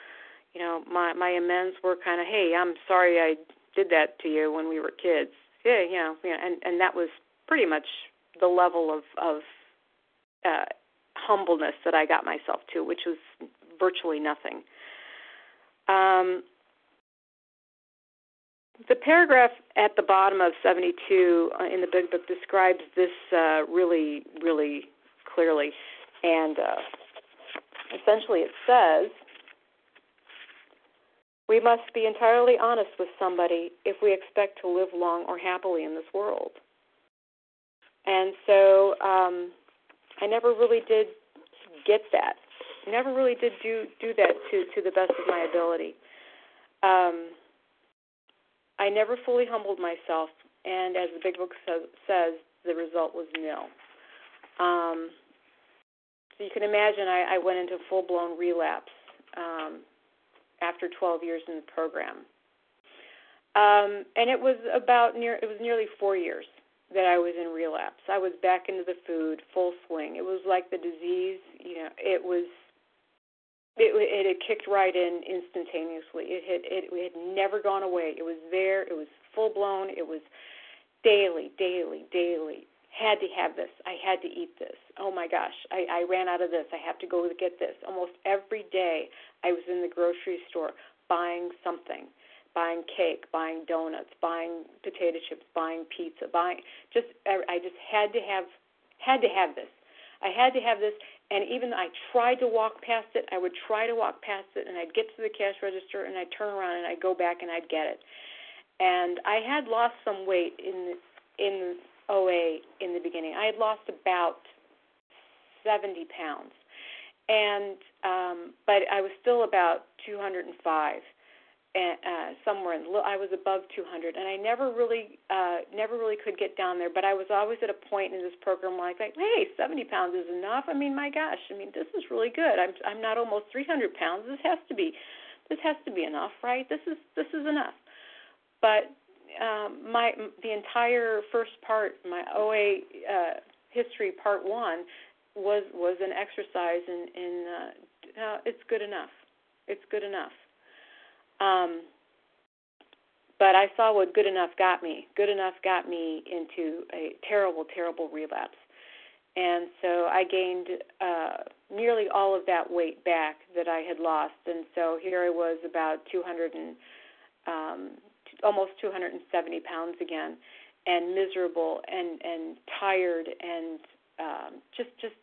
you know, my my amends were kind of, hey, I'm sorry I did that to you when we were kids. Yeah, you know and and that was pretty much the level of of uh, humbleness that I got myself to, which was virtually nothing. Um, the paragraph at the bottom of 72 uh, in the Big Book describes this uh, really, really clearly. And uh, essentially it says we must be entirely honest with somebody if we expect to live long or happily in this world. And so um, I never really did get that never really did do do that to to the best of my ability. Um, I never fully humbled myself, and as the big book says, says the result was nil. Um, so you can imagine I, I went into full blown relapse um, after 12 years in the program, um, and it was about near it was nearly four years that I was in relapse. I was back into the food full swing. It was like the disease, you know, it was it, it had kicked right in instantaneously. It had it, it had never gone away. It was there. It was full blown. It was daily, daily, daily. Had to have this. I had to eat this. Oh my gosh, I, I ran out of this. I have to go get this. Almost every day, I was in the grocery store buying something, buying cake, buying donuts, buying potato chips, buying pizza, buying just. I just had to have had to have this. I had to have this, and even though I tried to walk past it, I would try to walk past it, and I'd get to the cash register, and I'd turn around and I'd go back and I'd get it. And I had lost some weight in in OA in the beginning. I had lost about 70 pounds, and um, but I was still about 205 uh, somewhere in I was above 200, and I never really uh, never really could get down there. But I was always at a point in this program like, like, hey, 70 pounds is enough. I mean, my gosh, I mean, this is really good. I'm I'm not almost 300 pounds. This has to be, this has to be enough, right? This is this is enough. But um, my the entire first part, my OA uh, history part one, was was an exercise in in uh, uh, it's good enough. It's good enough um, but I saw what good enough got me. Good enough got me into a terrible, terrible relapse. And so I gained uh, nearly all of that weight back that I had lost. And so here I was about 200 and um, almost 270 pounds again, and miserable and and tired and um, just just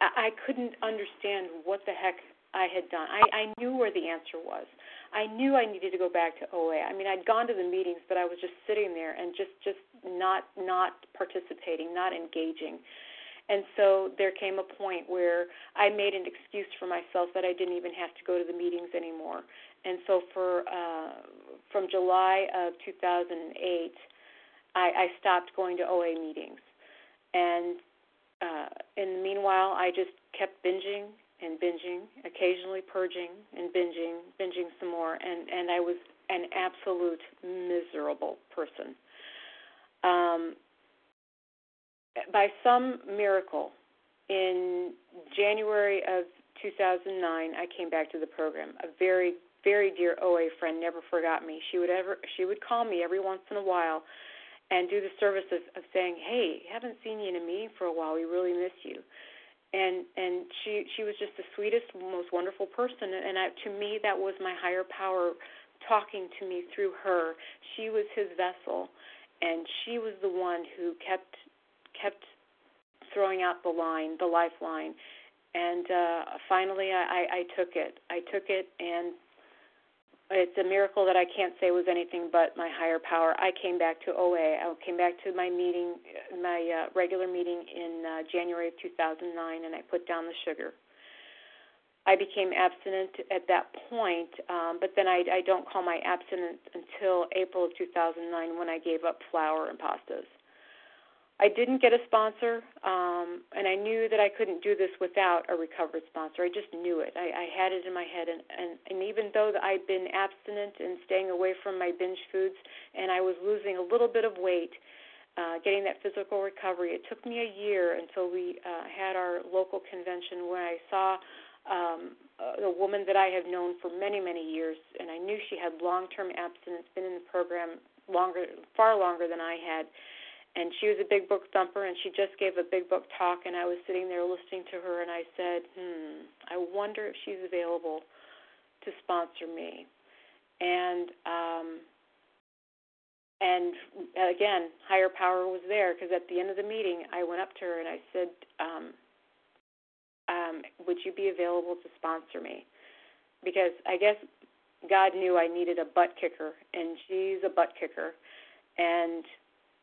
I couldn't understand what the heck I had done. I, I knew where the answer was. I knew I needed to go back to OA. I mean, I'd gone to the meetings, but I was just sitting there and just just not not participating, not engaging. And so there came a point where I made an excuse for myself that I didn't even have to go to the meetings anymore. And so for uh, from July of 2008, I, I stopped going to OA meetings. And uh, in the meanwhile, I just kept binging and binging, occasionally purging and binging, binging some more, and and I was an absolute miserable person. Um, by some miracle, in January of 2009, I came back to the program. A very very dear OA friend never forgot me. She would ever she would call me every once in a while and do the service of, of saying, "Hey, haven't seen you in a meeting for a while. We really miss you." And and she she was just the sweetest most wonderful person and I, to me that was my higher power talking to me through her. She was his vessel and she was the one who kept kept throwing out the line the lifeline. And uh finally I, I I took it. I took it and it's a miracle that I can't say was anything but my higher power. I came back to OA. I came back to my meeting, my uh, regular meeting in uh, January of 2009, and I put down the sugar. I became abstinent at that point, um, but then I, I don't call my abstinence until April of 2009 when I gave up flour and pastas. I didn't get a sponsor, um, and I knew that I couldn't do this without a recovered sponsor. I just knew it. I, I had it in my head, and, and and even though I'd been abstinent and staying away from my binge foods, and I was losing a little bit of weight, uh, getting that physical recovery, it took me a year until we uh, had our local convention where I saw um, a woman that I have known for many many years, and I knew she had long-term abstinence, been in the program longer, far longer than I had and she was a big book thumper and she just gave a big book talk and I was sitting there listening to her and I said, "Hmm, I wonder if she's available to sponsor me." And um and again, higher power was there because at the end of the meeting, I went up to her and I said, um, um, "Would you be available to sponsor me?" Because I guess God knew I needed a butt kicker, and she's a butt kicker, and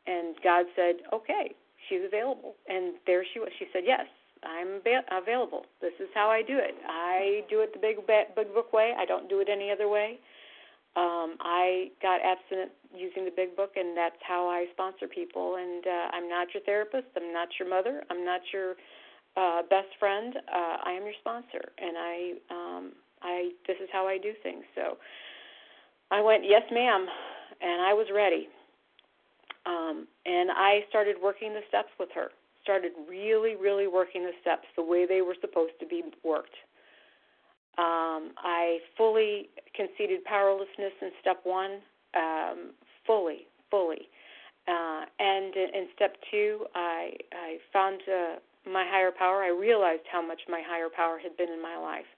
and God said, "Okay, she's available." And there she was. She said, "Yes, I'm available. This is how I do it. I do it the big big book way. I don't do it any other way. Um, I got abstinent using the big book, and that's how I sponsor people. And uh, I'm not your therapist. I'm not your mother. I'm not your uh, best friend. Uh, I am your sponsor, and I um, I this is how I do things. So I went, yes, ma'am, and I was ready. Um, and I started working the steps with her. Started really, really working the steps the way they were supposed to be worked. Um, I fully conceded powerlessness in step one, um, fully, fully. Uh, and in, step two, I, I found uh, my higher power. I realized how much my higher power had been in my life.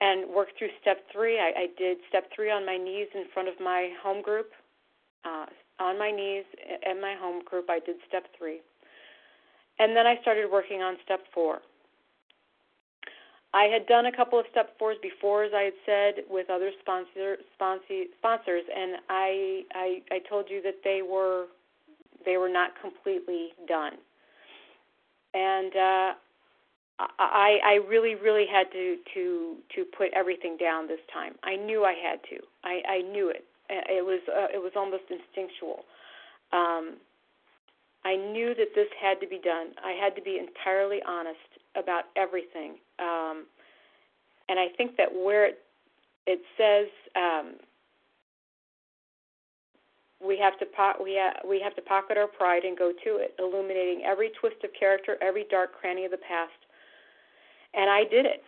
And worked through step three. I, I did step three on my knees in front of my home group. Uh, on my knees in my home group. I did step three. And then I started working on step four. I had done a couple of step fours before, as I had said, with other sponsor, sponsor, sponsors, and I, I I told you that they were they were not completely done. And uh, I I really really had to to to put everything down this time. I knew I had to. I I knew it. It was uh, it was almost instinctual. Um, I knew that this had to be done. I had to be entirely honest about everything. Um, and I think that where it, it says um, we have to po- we ha- we have to pocket our pride and go to it, illuminating every twist of character, every dark cranny of the past. And I did it.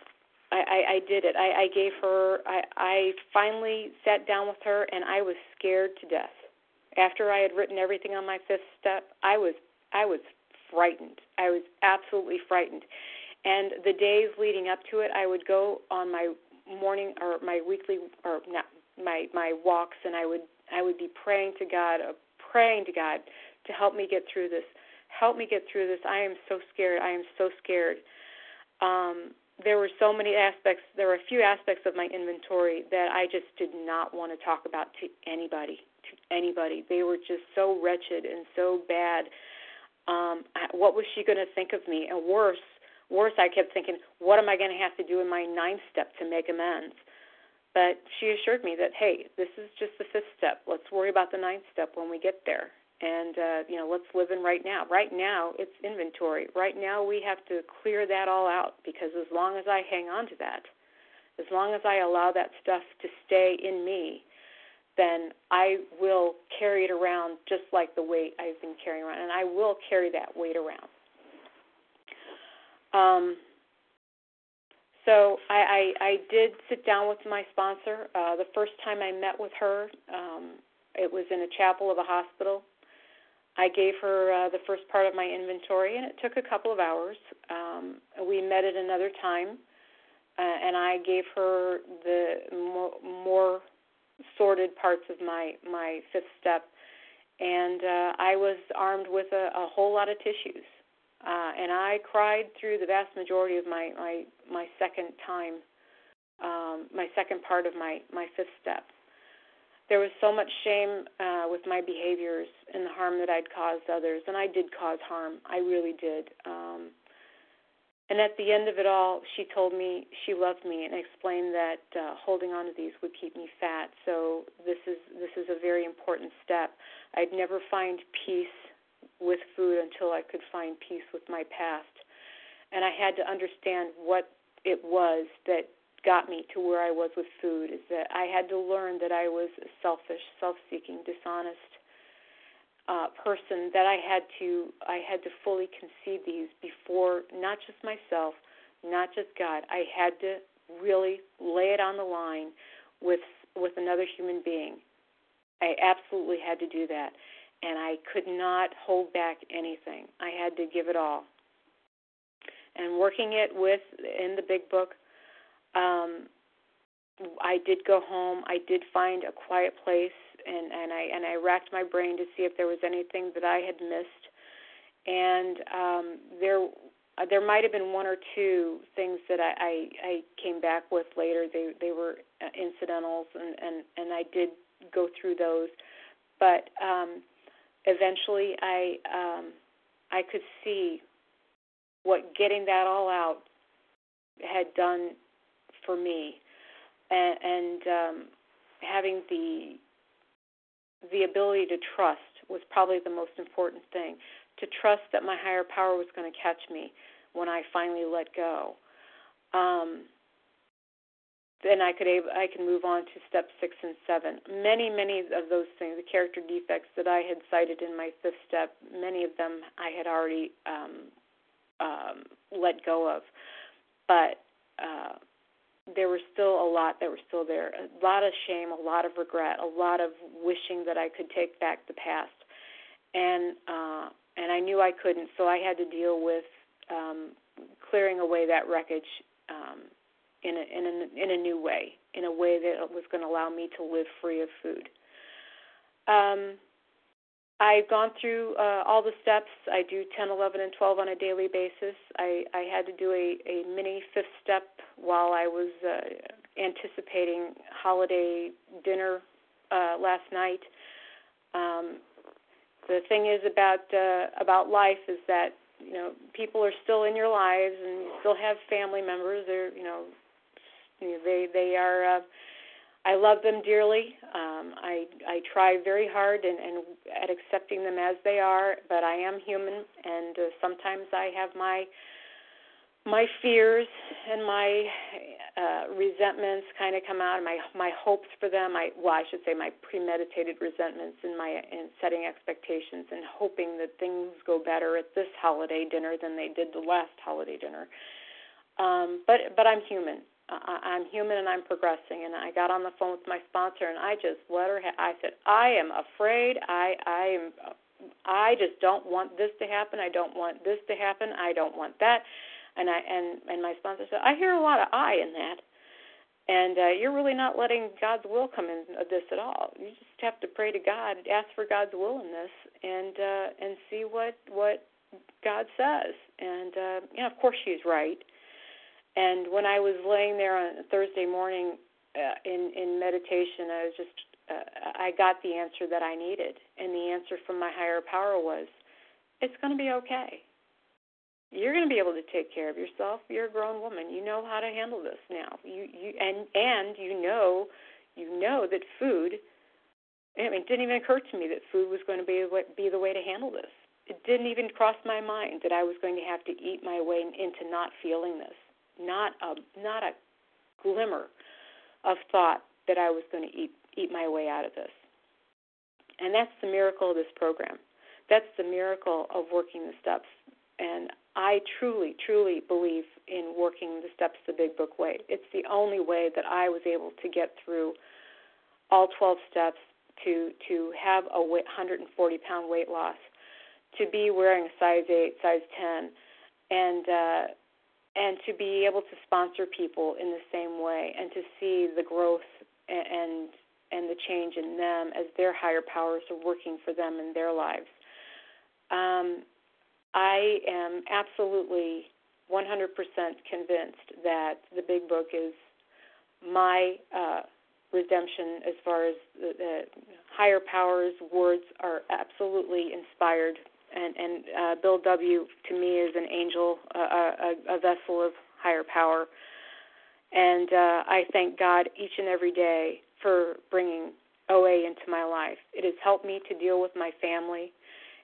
I, I, I did it. I, I gave her. I, I finally sat down with her, and I was scared to death. After I had written everything on my fifth step, I was I was frightened. I was absolutely frightened. And the days leading up to it, I would go on my morning or my weekly or not my my walks, and I would I would be praying to God, uh, praying to God to help me get through this. Help me get through this. I am so scared. I am so scared. Um, there were so many aspects there were a few aspects of my inventory that I just did not want to talk about to anybody to anybody. They were just so wretched and so bad. Um what was she going to think of me? And worse worse I kept thinking what am I going to have to do in my ninth step to make amends? But she assured me that hey this is just the fifth step. Let's worry about the ninth step when we get there and uh, you know let's live in right now. Right now it's inventory. Right now we have to clear that all out because as long as I hang on to that, as long as I allow that stuff to stay in me, then I will carry it around just like the weight I've been carrying around, and I will carry that weight around. Um, so I, I, I did sit down with my sponsor. Uh, the first time I met with her, um, it was in a chapel of a hospital I gave her uh, the first part of my inventory, and it took a couple of hours. Um, we met at another time, uh, and I gave her the more, more sordid parts of my my fifth step, and uh, I was armed with a, a whole lot of tissues, uh, and I cried through the vast majority of my my my second time um, my second part of my my fifth step. There was so much shame uh, with my behaviors and the harm that I'd caused others, and I did cause harm. I really did. Um, and at the end of it all, she told me she loved me and explained that uh, holding on to these would keep me fat. So this is this is a very important step. I'd never find peace with food until I could find peace with my past, and I had to understand what it was that got me to where I was with food. Is that I had to learn that I was a selfish, self-seeking, dishonest, uh, person that I had to I had to fully concede these before not just myself, not just God. I had to really lay it on the line with with another human being. I absolutely had to do that, and I could not hold back anything. I had to give it all. And working it with in the big book, um, I did go home. I did find a quiet place and and I and I racked my brain to see if there was anything that I had missed, and um, there there might have been one or two things that I, I I came back with later. They they were uh, incidentals, and and and I did go through those, but um, eventually I um, I could see what getting that all out had done for me, and, and um, having the the ability to trust was probably the most important thing. To trust that my higher power was going to catch me when I finally let go. Um, then I could able, I can move on to step six and seven. Many many of those things, the character defects that I had cited in my fifth step, many of them I had already um, um, let go of. But uh, there was still a lot that were still there. A lot of shame, a lot of regret, a lot of wishing that I could take back the past. And uh and I knew I couldn't, so I had to deal with um clearing away that wreckage um in a in a in a new way, in a way that was going to allow me to live free of food. Um I've gone through uh, all the steps. I do 10, 11, and 12 on a daily basis. I, I had to do a, a mini fifth step while I was uh, anticipating holiday dinner uh, last night. Um, the thing is about uh, about life is that you know people are still in your lives and you still have family members. They're you know they they are. Uh, I love them dearly. Um, I I try very hard and, and at accepting them as they are, but I am human, and uh, sometimes I have my my fears and my uh, resentments kind of come out. And my my hopes for them. I well, I should say my premeditated resentments in my in setting expectations and hoping that things go better at this holiday dinner than they did the last holiday dinner. Um, but but I'm human, I, I'm human and I'm progressing. And I got on the phone with my sponsor and I just let her. Ha- I said, I am afraid. I I am. I just don't want this to happen. I don't want this to happen. I don't want that. And I and and my sponsor said, I hear a lot of I in that. And uh, you're really not letting God's will come in this at all. You just have to pray to God, ask for God's will in this, and uh, and see what what God says. And uh, you know, of course, she's right. And when I was laying there on Thursday morning uh, in in meditation, I was just uh, I got the answer that I needed, and the answer from my higher power was, "It's going to be okay. You're going to be able to take care of yourself. You're a grown woman. You know how to handle this now. You you and and you know you know that food. I mean, it didn't even occur to me that food was going to be be the way to handle this. It didn't even cross my mind that I was going to have to eat my way into not feeling this not a not a glimmer of thought that I was going to eat eat my way out of this. And that's the miracle of this program. That's the miracle of working the steps. And I truly, truly believe in working the steps the Big Book way. It's the only way that I was able to get through all 12 steps to to have a 140 pound weight loss, to be wearing a size 8, size 10, and uh, and to be able to sponsor people in the same way and to see the growth and and the change in them as their higher powers are working for them in their lives. Um, I am absolutely 100% convinced that the Big Book is my uh, redemption as far as the, the higher powers words are absolutely inspired and and uh, Bill W to me is an angel uh, a, a vessel of higher power and uh, I thank God each and every day for bringing OA into my life. It has helped me to deal with my family.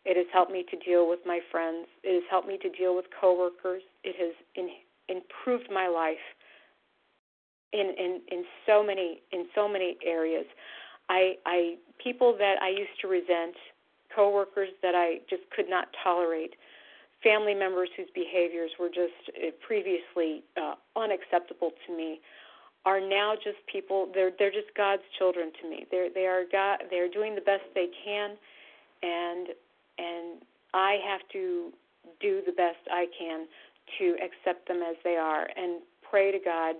It has helped me to deal with my friends. It has helped me to deal with coworkers. It has in, improved my life in, in in so many in so many areas. I I people that I used to resent, coworkers that I just could not tolerate, family members whose behaviors were just uh, previously uh, unacceptable to me are now just people they're they're just God's children to me. They're they are God they're doing the best they can and and I have to do the best I can to accept them as they are and pray to God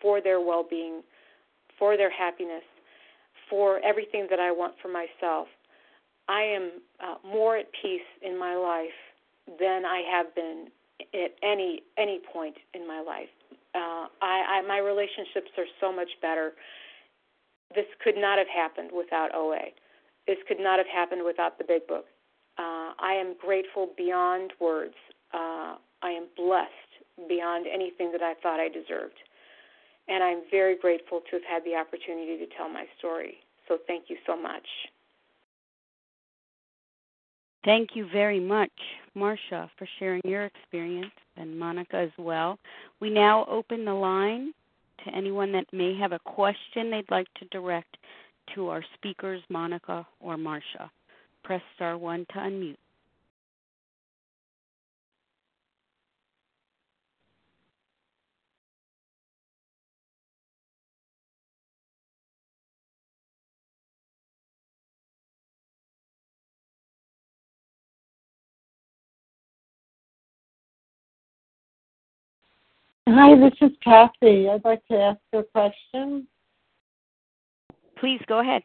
for their well-being, for their happiness, for everything that I want for myself. I am uh, more at peace in my life than I have been at any any point in my life. Uh, I, I my relationships are so much better. This could not have happened without OA. This could not have happened without the Big Book. Uh, I am grateful beyond words. Uh, I am blessed beyond anything that I thought I deserved. And I'm very grateful to have had the opportunity to tell my story. So thank you so much. Thank you very much, Marcia, for sharing your experience, and Monica as well. We now open the line to anyone that may have a question they'd like to direct to our speakers, Monica or Marcia. Press star 1 to unmute. Hi, this is Kathy. I'd like to ask a question. Please go ahead.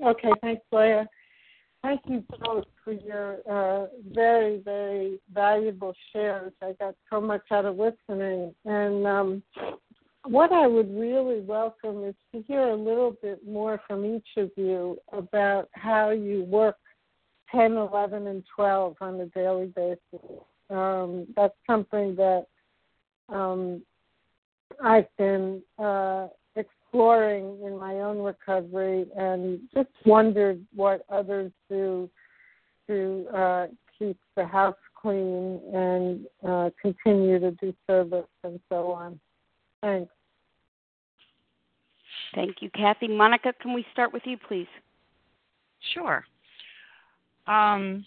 Okay, thanks, Leah. Thank you both for your uh, very, very valuable shares. I got so much out of listening. And um, what I would really welcome is to hear a little bit more from each of you about how you work 10, 11, and 12 on a daily basis. Um, that's something that um, I've been uh, exploring in my own recovery and just wondered what others do to uh, keep the house clean and uh, continue to do service and so on. Thanks. Thank you, Kathy. Monica, can we start with you, please? Sure. Um,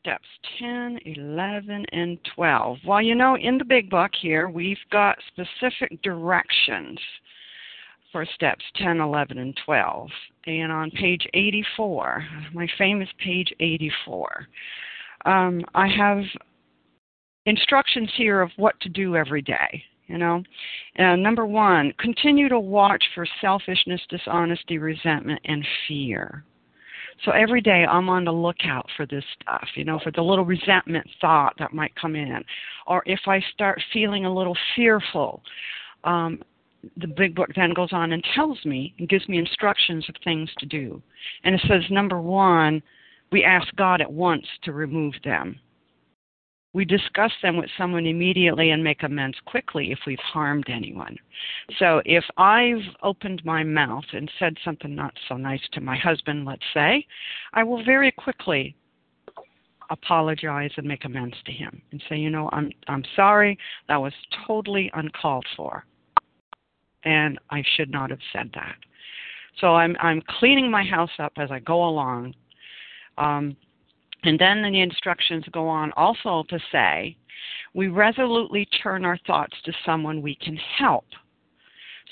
steps 10, 11, and 12. Well, you know, in the big book here, we've got specific directions for steps 10, 11, and 12. And on page 84, my famous page 84, um, I have instructions here of what to do every day. You know, uh, number one, continue to watch for selfishness, dishonesty, resentment, and fear. So every day I'm on the lookout for this stuff, you know, for the little resentment thought that might come in. Or if I start feeling a little fearful, um, the big book then goes on and tells me and gives me instructions of things to do. And it says, number one, we ask God at once to remove them we discuss them with someone immediately and make amends quickly if we've harmed anyone. So if I've opened my mouth and said something not so nice to my husband, let's say, I will very quickly apologize and make amends to him and say, you know, I'm I'm sorry, that was totally uncalled for. And I should not have said that. So I'm I'm cleaning my house up as I go along. Um, and then the instructions go on also to say, we resolutely turn our thoughts to someone we can help.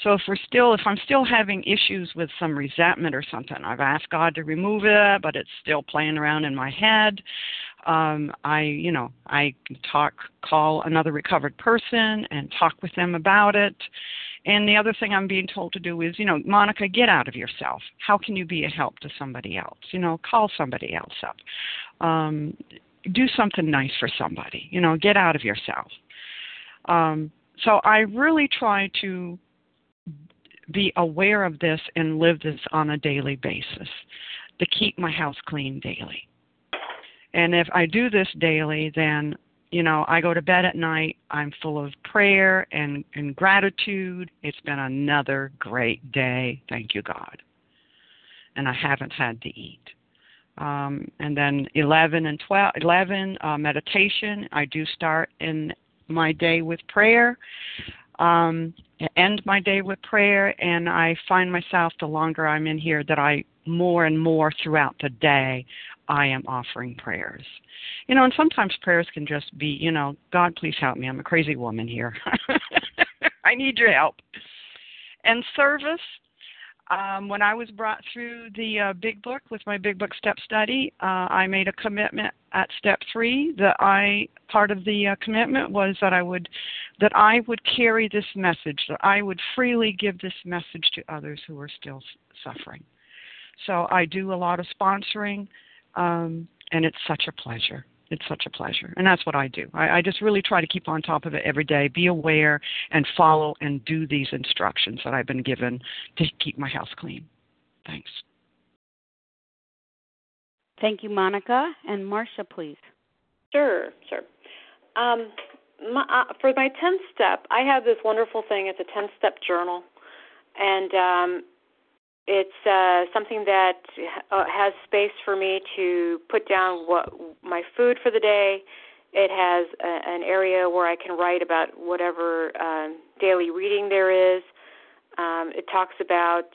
So if we're still, if I'm still having issues with some resentment or something, I've asked God to remove it, but it's still playing around in my head. Um, I, you know, I talk, call another recovered person and talk with them about it. And the other thing I'm being told to do is, you know, Monica, get out of yourself. How can you be a help to somebody else? You know, call somebody else up um, do something nice for somebody. You know, get out of yourself. Um, so I really try to be aware of this and live this on a daily basis to keep my house clean daily. And if I do this daily, then you know, I go to bed at night, I'm full of prayer and, and gratitude. It's been another great day. Thank you, God. And I haven't had to eat. Um, and then 11 and 12, 11, uh, meditation. I do start in my day with prayer, um, end my day with prayer, and I find myself the longer I'm in here that I more and more throughout the day I am offering prayers. You know, and sometimes prayers can just be, you know, God, please help me. I'm a crazy woman here. I need your help. And service, um, when I was brought through the uh, Big Book with my Big Book Step Study, uh, I made a commitment at Step Three that I part of the uh, commitment was that I would that I would carry this message, that I would freely give this message to others who are still suffering. So I do a lot of sponsoring, um, and it's such a pleasure. It's such a pleasure. And that's what I do. I, I just really try to keep on top of it every day, be aware, and follow and do these instructions that I've been given to keep my house clean. Thanks. Thank you, Monica. And Marcia, please. Sure, sure. Um, my, uh, for my 10 step, I have this wonderful thing. It's a 10 step journal. And um, it's uh, something that uh, has space for me to put down what my food for the day. It has a, an area where I can write about whatever um, daily reading there is. Um, it talks about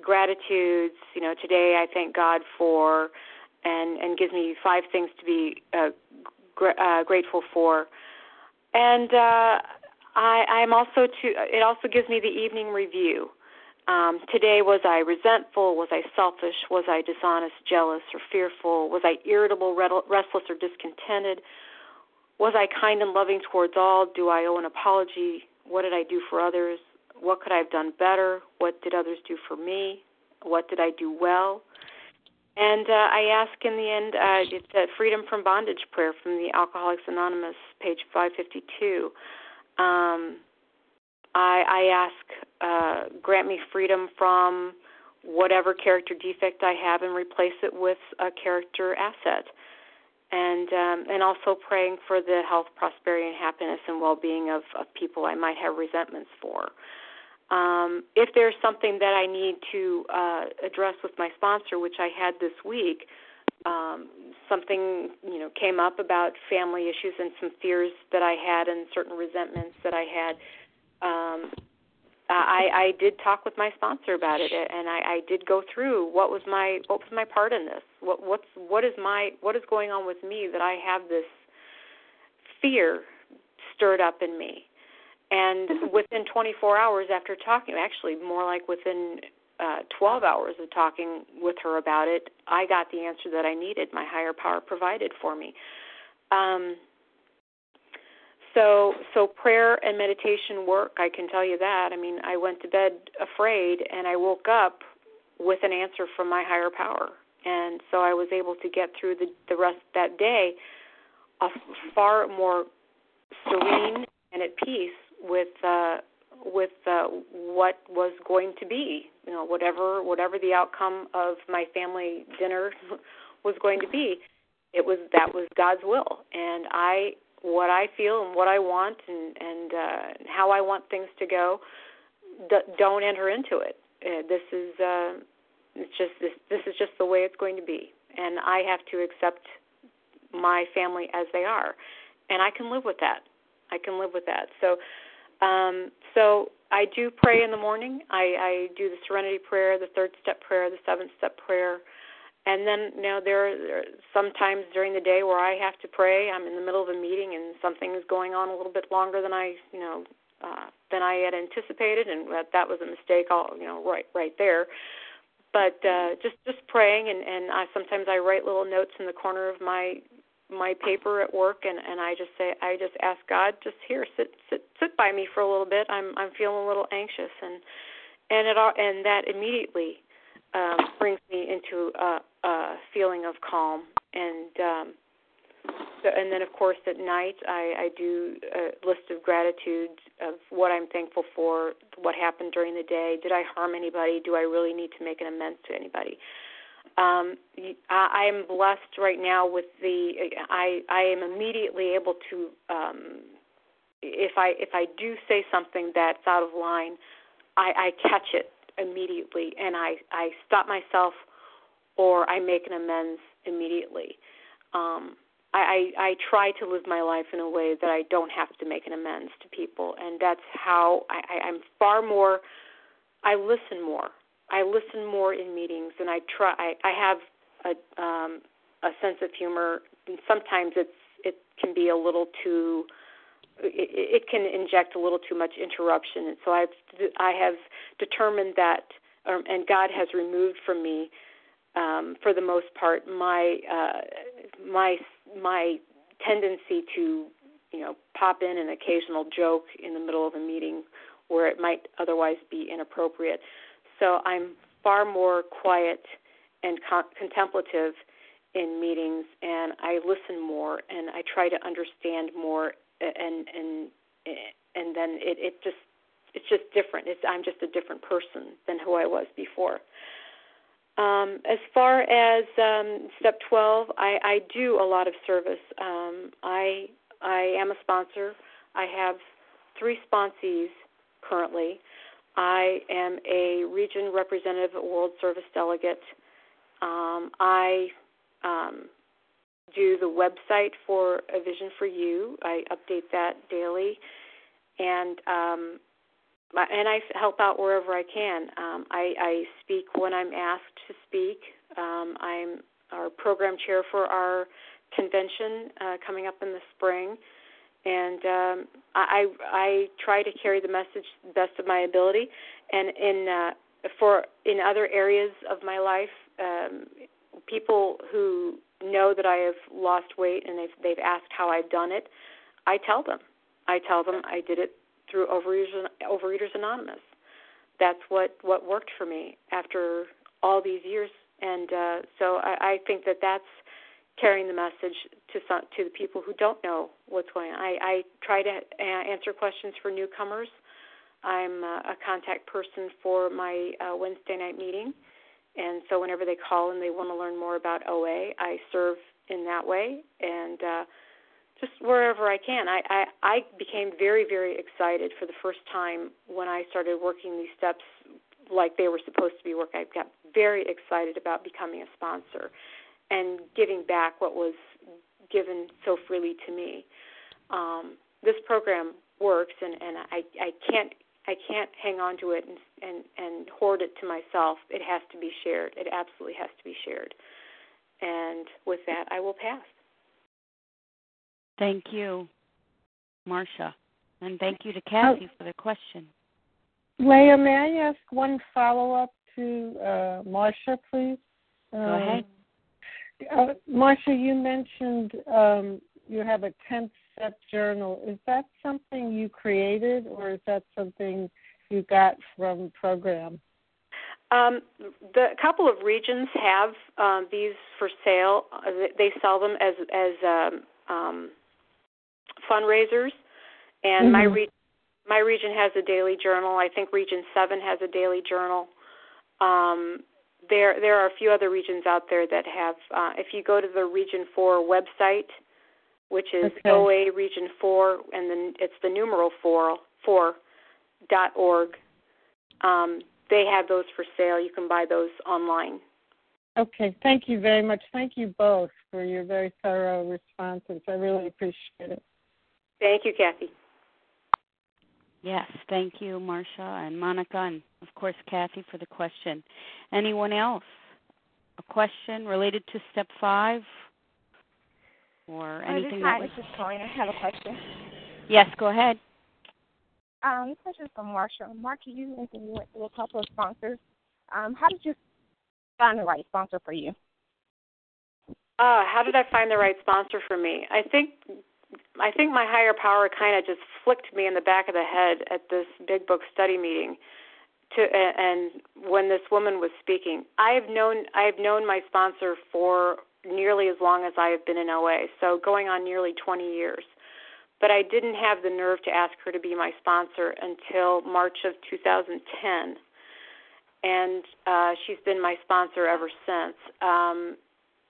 gratitudes. You know, today I thank God for, and and gives me five things to be uh, gr- uh, grateful for. And uh, I, I'm also to. It also gives me the evening review um, today, was I resentful? Was I selfish? Was I dishonest, jealous, or fearful? Was I irritable, restless, or discontented? Was I kind and loving towards all? Do I owe an apology? What did I do for others? What could I have done better? What did others do for me? What did I do well? And uh, I ask in the end, uh, it's a freedom from bondage prayer from the Alcoholics Anonymous, page 552. Um, I, I ask, uh, grant me freedom from whatever character defect I have and replace it with a character asset. And um, and also praying for the health, prosperity, and happiness and well-being of, of people I might have resentments for. Um, if there's something that I need to uh, address with my sponsor, which I had this week, um, something you know came up about family issues and some fears that I had and certain resentments that I had um, I, I did talk with my sponsor about it, and I, I did go through what was my what was my part in this. What what's what is my what is going on with me that I have this fear stirred up in me. And mm-hmm. within 24 hours after talking, actually more like within uh, 12 hours of talking with her about it, I got the answer that I needed. My higher power provided for me. Um, so so prayer and meditation work i can tell you that. I mean i went to bed afraid and i woke up with an answer from my higher power. And so i was able to get through the the rest of that day a far more serene and at peace with uh with uh, what was going to be you know whatever whatever the outcome of my family dinner was going to be. It was that was god's will. And i what I feel and what I want and and uh, how I want things to go. D- don't enter into it. Uh, this is uh, it's just this this is just the way it's going to be, and I have to accept my family as they are, and I can live with that. I can live with that. So, um, so I do pray in the morning. I, I do the Serenity Prayer, the Third Step Prayer, the Seventh Step Prayer. And then you know there are sometimes during the day where I have to pray. I'm in the middle of a meeting and something is going on a little bit longer than I you know uh, than I had anticipated, and that that was a mistake. All you know right right there. But uh, just just praying, and and I sometimes I write little notes in the corner of my my paper at work, and and I just say I just ask God just here sit sit sit by me for a little bit. I'm I'm feeling a little anxious, and and it all and that immediately um, brings me into a, a feeling of calm and um, so, and then of course at night I, I do a list of gratitude of what I'm thankful for, what happened during the day. Did I harm anybody? Do I really need to make an amends to anybody? Um, I, I am blessed right now with the. I I am immediately able to. Um, if I if I do say something that's out of line, I, I catch it immediately and I I stop myself or I make an amends immediately. Um, I, I I try to live my life in a way that I don't have to make an amends to people, and that's how I, I, I'm far more. I listen more. I listen more in meetings, and I try. I, I have a um, a sense of humor. And sometimes it's it can be a little too. It, it can inject a little too much interruption, and so I've I have determined that, um, and God has removed from me um, for the most part, my uh, my my tendency to you know pop in an occasional joke in the middle of a meeting where it might otherwise be inappropriate. So I'm far more quiet and con- contemplative in meetings, and I listen more, and I try to understand more, and and and then it, it just it's just different. It's, I'm just a different person than who I was before. Um, as far as um, step 12, I, I do a lot of service. Um, I I am a sponsor. I have three sponsees currently. I am a region representative at World Service Delegate. Um, I um, do the website for A Vision for You. I update that daily, and um, and I help out wherever I can. Um, I, I speak when I'm asked to speak. Um, I'm our program chair for our convention uh, coming up in the spring, and um, I, I try to carry the message the best of my ability. And in uh, for in other areas of my life, um, people who know that I have lost weight and they've they've asked how I've done it, I tell them. I tell them I did it through Overeaters, Overeaters Anonymous. That's what what worked for me after all these years, and uh, so I, I think that that's carrying the message to some, to the people who don't know what's going on. I, I try to uh, answer questions for newcomers. I'm uh, a contact person for my uh, Wednesday night meeting, and so whenever they call and they want to learn more about OA, I serve in that way, and uh, just wherever I can. I, I I became very very excited for the first time when I started working these steps like they were supposed to be worked. I got very excited about becoming a sponsor and giving back what was given so freely to me. Um, this program works, and and I I can't I can't hang on to it and, and and hoard it to myself. It has to be shared. It absolutely has to be shared. And with that, I will pass. Thank you, Marcia. And thank you to Kathy for the question. Leah, may I ask one follow up to uh, Marcia, please? Go um, ahead. Uh, Marcia, you mentioned um, you have a 10 step journal. Is that something you created or is that something you got from program? Um, the couple of regions have um, these for sale. Uh, they sell them as as um, um, fundraisers, and mm-hmm. my re- my region has a daily journal. I think Region Seven has a daily journal. Um, there there are a few other regions out there that have. Uh, if you go to the Region Four website, which is okay. OA Region Four, and then it's the numeral four four dot org. Um, they have those for sale. You can buy those online. Okay, thank you very much. Thank you both for your very thorough responses. I really appreciate it. Thank you, Kathy. Yes, thank you, Marcia and Monica, and of course, Kathy, for the question. Anyone else? A question related to step five? Or anything oh, that was. This is Tony. I have a question. Yes, go ahead. Um, this question is from Marsha. Marcia, you mentioned you went through a couple of sponsors. Um, how did you find the right sponsor for you? Uh, how did I find the right sponsor for me? I think I think my higher power kind of just flicked me in the back of the head at this big book study meeting to and when this woman was speaking i've known i've known my sponsor for nearly as long as I have been in OA, so going on nearly 20 years. But I didn't have the nerve to ask her to be my sponsor until March of 2010, and uh, she's been my sponsor ever since. Um,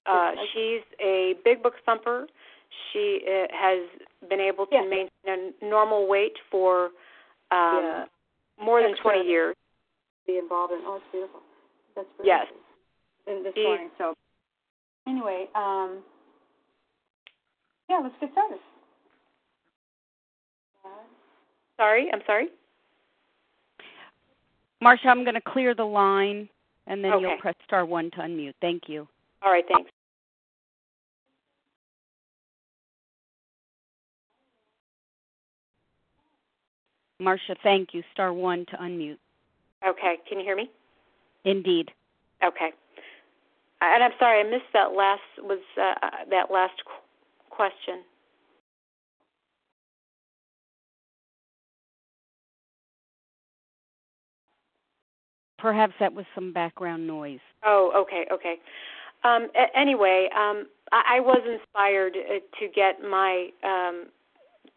uh, she's a big book thumper. She uh, has been able to yeah. maintain a normal weight for um, yeah. more than 20 years. Be involved in. Oh, it's beautiful. That's yes. In this morning. So anyway, um, yeah, let's get started. Sorry, I'm sorry. Marcia, I'm going to clear the line, and then okay. you'll press star one to unmute. Thank you. All right, thanks. Marcia, thank you. Star one to unmute. Okay, can you hear me? Indeed. Okay. And I'm sorry, I missed that last was uh, that last question. Perhaps that was some background noise. Oh, okay, okay. Um, anyway, um, I-, I was inspired uh, to get my. Um,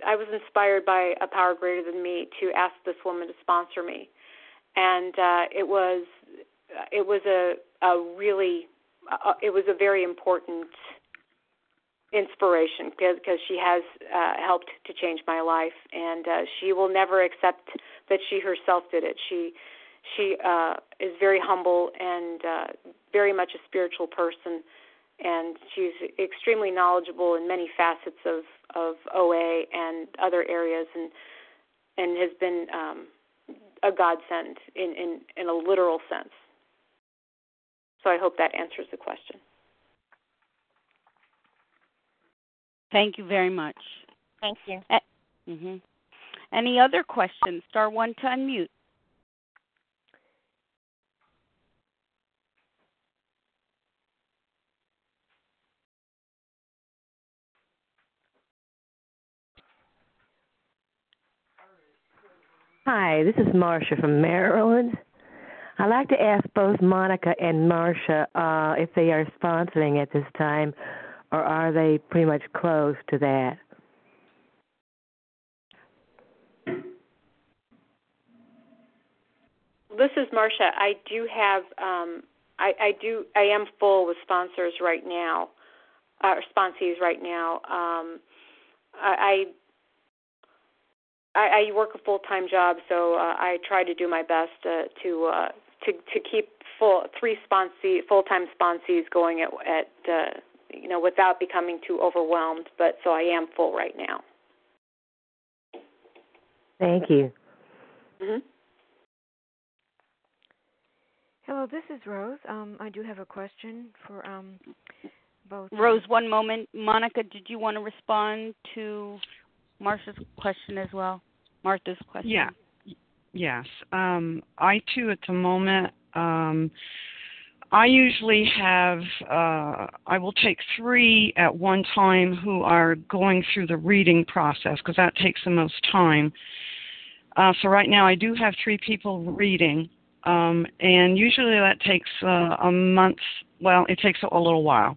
I was inspired by a power greater than me to ask this woman to sponsor me, and uh, it was it was a a really uh, it was a very important inspiration because she has uh, helped to change my life, and uh, she will never accept that she herself did it. She she uh, is very humble and uh, very much a spiritual person, and she's extremely knowledgeable in many facets of of OA and other areas, and and has been um, a godsend in, in in a literal sense. So I hope that answers the question. Thank you very much. Thank you. Uh, mm-hmm. Any other questions? Star one to unmute. Hi, this is Marcia from Maryland. I'd like to ask both Monica and Marcia uh, if they are sponsoring at this time, or are they pretty much close to that? This is Marcia. I do have, um, I, I do, I am full with sponsors right now, uh, sponsees right now. Um, I, I, I work a full time job, so uh, I try to do my best uh, to uh, to to keep full three sponsee full time sponsees going at at uh, you know without becoming too overwhelmed. But so I am full right now. Thank you. Mm-hmm. Hello, this is Rose. Um, I do have a question for um, both. Rose, one moment. Monica, did you want to respond to Marcia's question as well? Martha's question. Yeah. Yes. Um, I too, at the moment, um, I usually have, uh, I will take three at one time who are going through the reading process because that takes the most time. Uh, so right now I do have three people reading, um, and usually that takes uh, a month. Well, it takes a little while.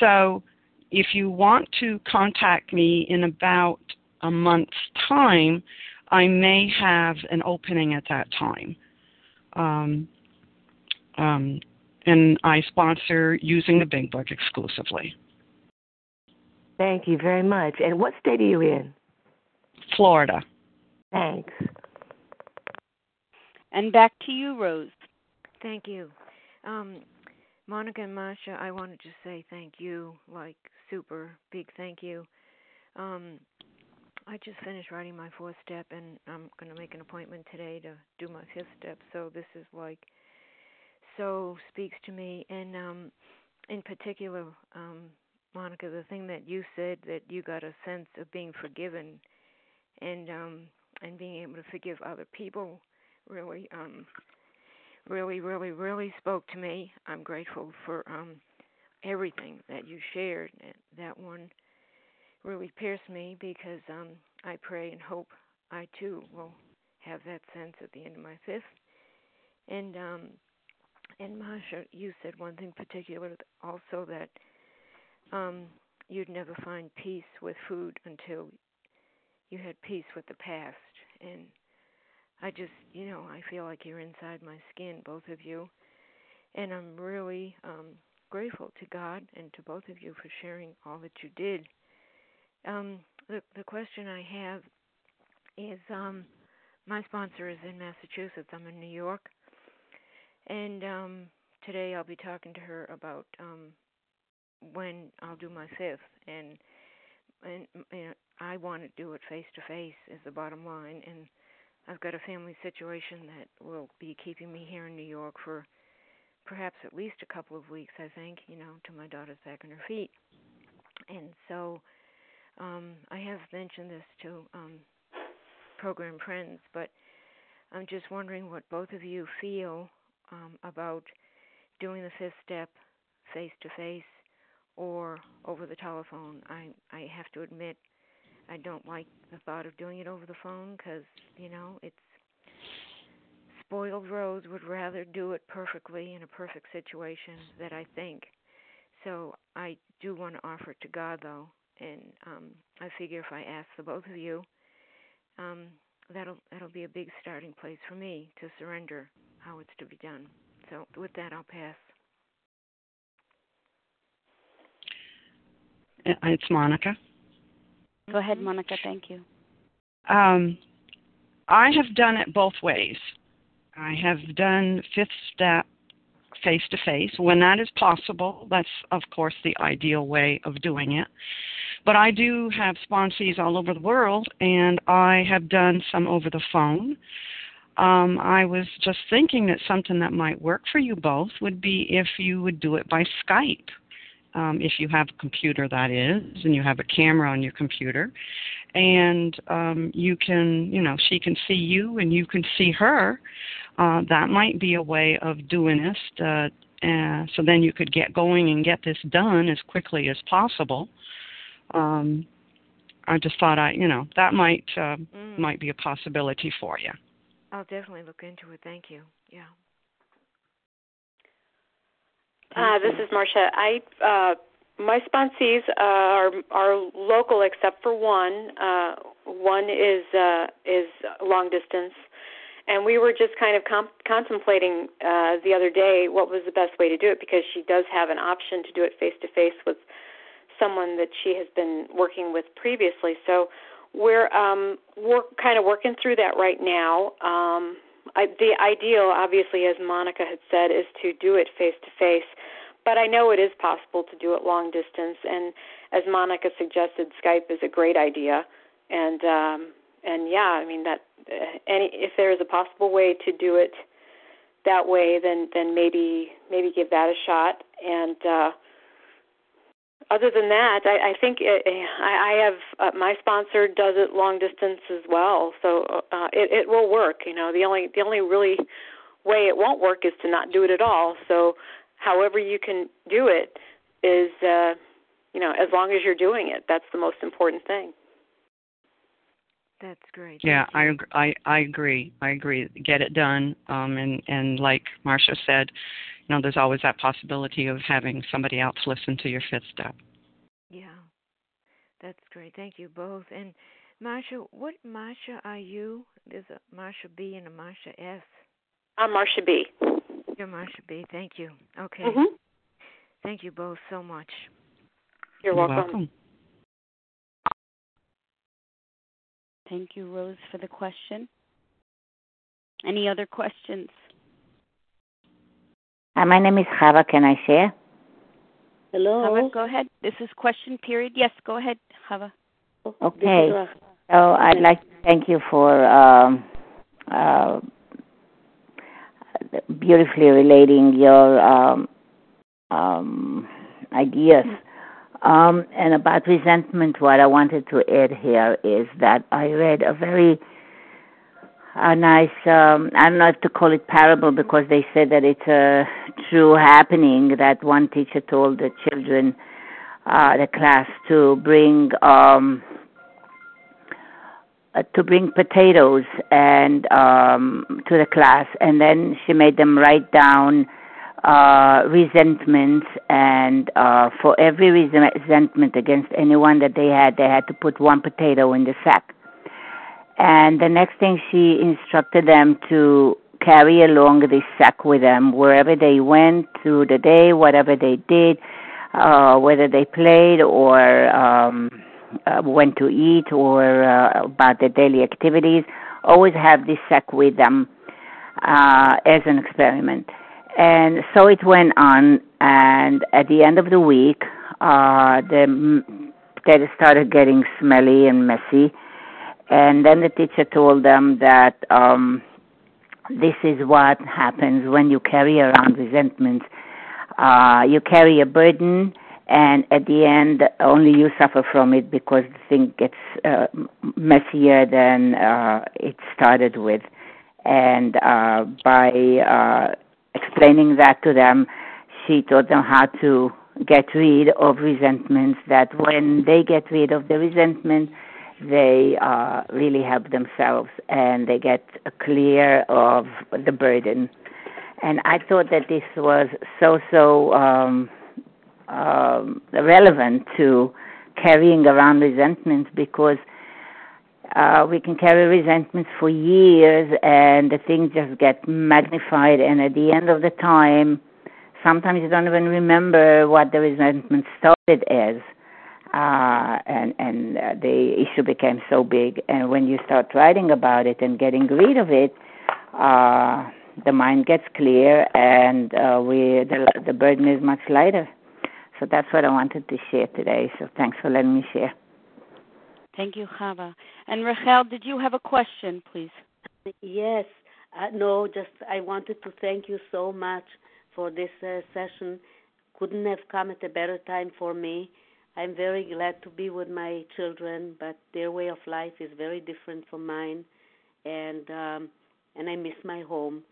So if you want to contact me in about a month's time, I may have an opening at that time. Um, um, and I sponsor using the Big Book exclusively. Thank you very much. And what state are you in? Florida. Thanks. And back to you, Rose. Thank you. Um, Monica and Masha, I wanted to say thank you, like super big thank you. Um, I just finished writing my fourth step, and I'm going to make an appointment today to do my fifth step. So this is like so speaks to me, and um, in particular, um, Monica, the thing that you said that you got a sense of being forgiven, and um, and being able to forgive other people, really, um, really, really, really spoke to me. I'm grateful for um, everything that you shared. That one really pierce me because um, I pray and hope I too will have that sense at the end of my fifth. And um, and Masha, you said one thing particular also that um, you'd never find peace with food until you had peace with the past. And I just, you know, I feel like you're inside my skin, both of you. And I'm really um, grateful to God and to both of you for sharing all that you did. Um, the the question I have is um, my sponsor is in Massachusetts. I'm in New York, and um, today I'll be talking to her about um, when I'll do my fifth, and and you know, I want to do it face to face is the bottom line, and I've got a family situation that will be keeping me here in New York for perhaps at least a couple of weeks. I think you know, till my daughter's back on her feet, and so um, I have mentioned this to um, program friends, but I'm just wondering what both of you feel um, about doing the fifth step face to face or over the telephone. I I have to admit I don't like the thought of doing it over the phone because you know it's spoiled Rose would rather do it perfectly in a perfect situation that I think. So I do want to offer it to God though, and um, I figure if I ask the both of you, um, that'll that'll be a big starting place for me to surrender how it's to be done. So with that, I'll pass. Uh, it's Monica. Go ahead, Monica. Thank you. Um, I have done it both ways. I have done fifth step face to face when that is possible. That's, of course, the ideal way of doing it. But I do have sponsees all over the world, and I have done some over the phone. Um, I was just thinking that something that might work for you both would be if you would do it by Skype um, if you have a computer, that is, and you have a camera on your computer, and um, you can, you know, she can see you and you can see her. Uh, that might be a way of doing this. Uh, uh, so then you could get going and get this done as quickly as possible. Um, I just thought I, you know, that might uh, mm. might be a possibility for you. I'll definitely look into it. Thank you. Yeah. Uh, this is Marcia. I uh, my sponsees uh, are are local except for one. Uh, one is uh, is long distance, and we were just kind of com- contemplating uh, the other day what was the best way to do it because she does have an option to do it face to face with someone that she has been working with previously. So we're um, we're kind of working through that right now. Um, I, the ideal, obviously, as Monica had said, is to do it face to face. But I know it is possible to do it long distance, and as Monica suggested, Skype is a great idea. And um, and yeah, I mean that uh, any if there is a possible way to do it that way, then then maybe maybe give that a shot. And uh, other than that, I, I think it, I, I have uh, my sponsor does it long distance as well, so uh, it, it will work. You know, the only the only really way it won't work is to not do it at all. So, however you can do it is, uh, you know, as long as you're doing it, that's the most important thing. That's great. Yeah, I, I I agree. I agree. Get it done. Um, and and like Marcia said, you know, there's always that possibility of having somebody else listen to your fifth step. Yeah, that's great. Thank you both. And Marcia, what Marcia are you? There's a Marcia B and a Marcia S. I'm Marcia B. You're Marcia B. Thank you. Okay. Mm-hmm. Thank you both so much. You're, You're welcome. welcome. Thank you, Rose, for the question. Any other questions? Hi, my name is Chava. Can I share? Hello. Chava, go ahead. This is question period. Yes, go ahead, Chava. Okay. So I'd like to thank you for um, uh, beautifully relating your um, um, ideas. Um, and about resentment, what I wanted to add here is that I read a very a nice um I don't know if to call it parable because they said that it's a true happening that one teacher told the children uh the class to bring um uh, to bring potatoes and um to the class and then she made them write down uh, resentments, and uh, for every resentment against anyone that they had, they had to put one potato in the sack. And the next thing she instructed them to carry along this sack with them wherever they went through the day, whatever they did, uh, whether they played or um, uh, went to eat or uh, about their daily activities. Always have this sack with them uh, as an experiment. And so it went on, and at the end of the week, uh, the they started getting smelly and messy. And then the teacher told them that um, this is what happens when you carry around resentments. Uh, you carry a burden, and at the end, only you suffer from it because the thing gets uh, messier than uh, it started with. And uh, by uh, explaining that to them, she taught them how to get rid of resentments. That when they get rid of the resentment, they uh, really help themselves and they get clear of the burden. And I thought that this was so so um, um, relevant to carrying around resentments because uh, we can carry resentments for years and the things just get magnified and at the end of the time sometimes you don't even remember what the resentment started as uh, and and uh, the issue became so big. And when you start writing about it and getting rid of it, uh, the mind gets clear, and uh, we the the burden is much lighter. So that's what I wanted to share today. So thanks for letting me share. Thank you, Chava. And Rachel, did you have a question, please? Yes. Uh, no, just I wanted to thank you so much for this uh, session. Couldn't have come at a better time for me. I'm very glad to be with my children, but their way of life is very different from mine, and um, and I miss my home,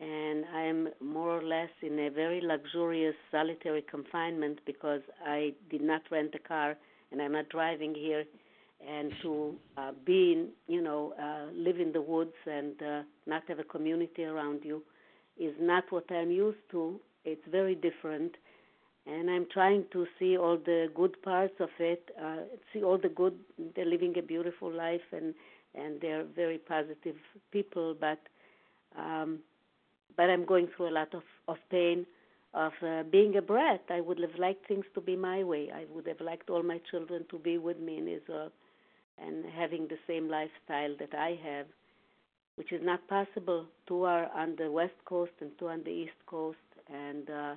and I'm more or less in a very luxurious solitary confinement because I did not rent a car and I'm not driving here, and to uh, be in, you know, uh, live in the woods and uh, not have a community around you is not what I'm used to. It's very different and I'm trying to see all the good parts of it, uh, see all the good. They're living a beautiful life, and and they're very positive people. But um, but I'm going through a lot of of pain of uh, being a brat. I would have liked things to be my way. I would have liked all my children to be with me in Israel and having the same lifestyle that I have, which is not possible. Two are on the west coast and two on the east coast, and uh,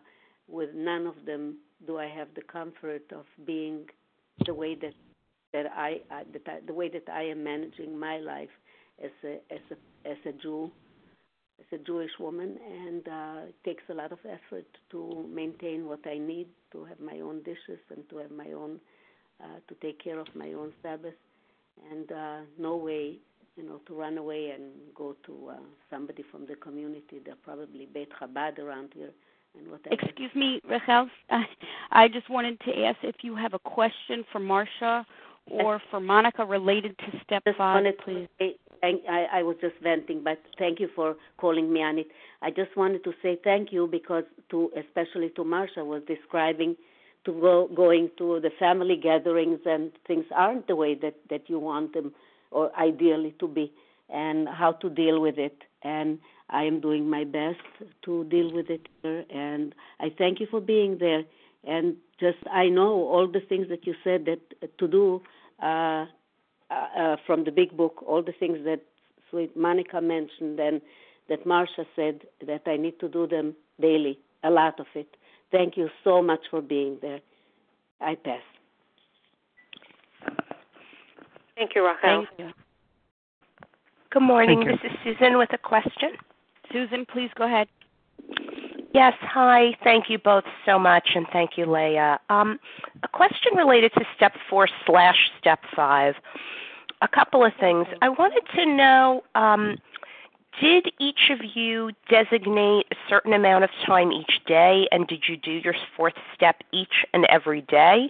with none of them do I have the comfort of being the way that that I, that I, the way that I am managing my life as a as a as a Jew as a Jewish woman. And uh, it takes a lot of effort to maintain what I need to have my own dishes and to have my own uh, to take care of my own Sabbath. And uh, no way you know to run away and go to uh, somebody from the community. There probably Beit Chabad around here Excuse me, Rachel. I just wanted to ask if you have a question for Marcia or for Monica related to step just five, please. I, I was just venting, but thank you for calling me on it. I just wanted to say thank you because to especially to Marcia was describing to go going to the family gatherings and things aren't the way that that you want them or ideally to be and how to deal with it and I am doing my best to deal with it here, and I thank you for being there. And just I know all the things that you said that uh, to do uh, uh, uh, from the big book, all the things that sweet Monica mentioned and that Marcia said that I need to do them daily, a lot of it. Thank you so much for being there. I pass. Thank you, Rachel. Thank you. Good morning. This is Susan with a question. Susan, please go ahead. Yes, hi. Thank you both so much, and thank you, Leah. Um, a question related to step four slash step five. A couple of things. I wanted to know um, did each of you designate a certain amount of time each day, and did you do your fourth step each and every day?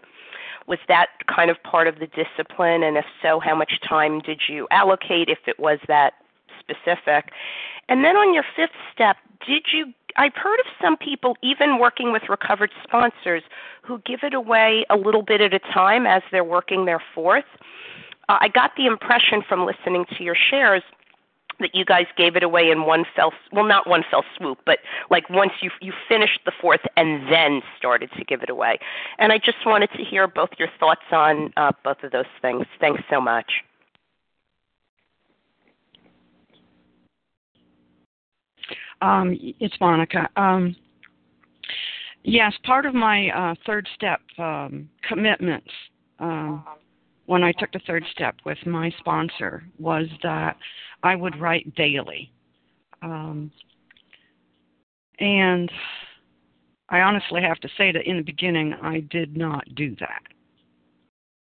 Was that kind of part of the discipline? And if so, how much time did you allocate if it was that specific? And then on your fifth step, did you I've heard of some people, even working with recovered sponsors, who give it away a little bit at a time as they're working their fourth. Uh, I got the impression from listening to your shares that you guys gave it away in one fell well not one fell swoop but like once you you finished the fourth and then started to give it away and i just wanted to hear both your thoughts on uh, both of those things thanks so much um, it's monica um, yes part of my uh, third step um, commitments um, when I took the third step with my sponsor was that I would write daily. Um, and I honestly have to say that in the beginning I did not do that.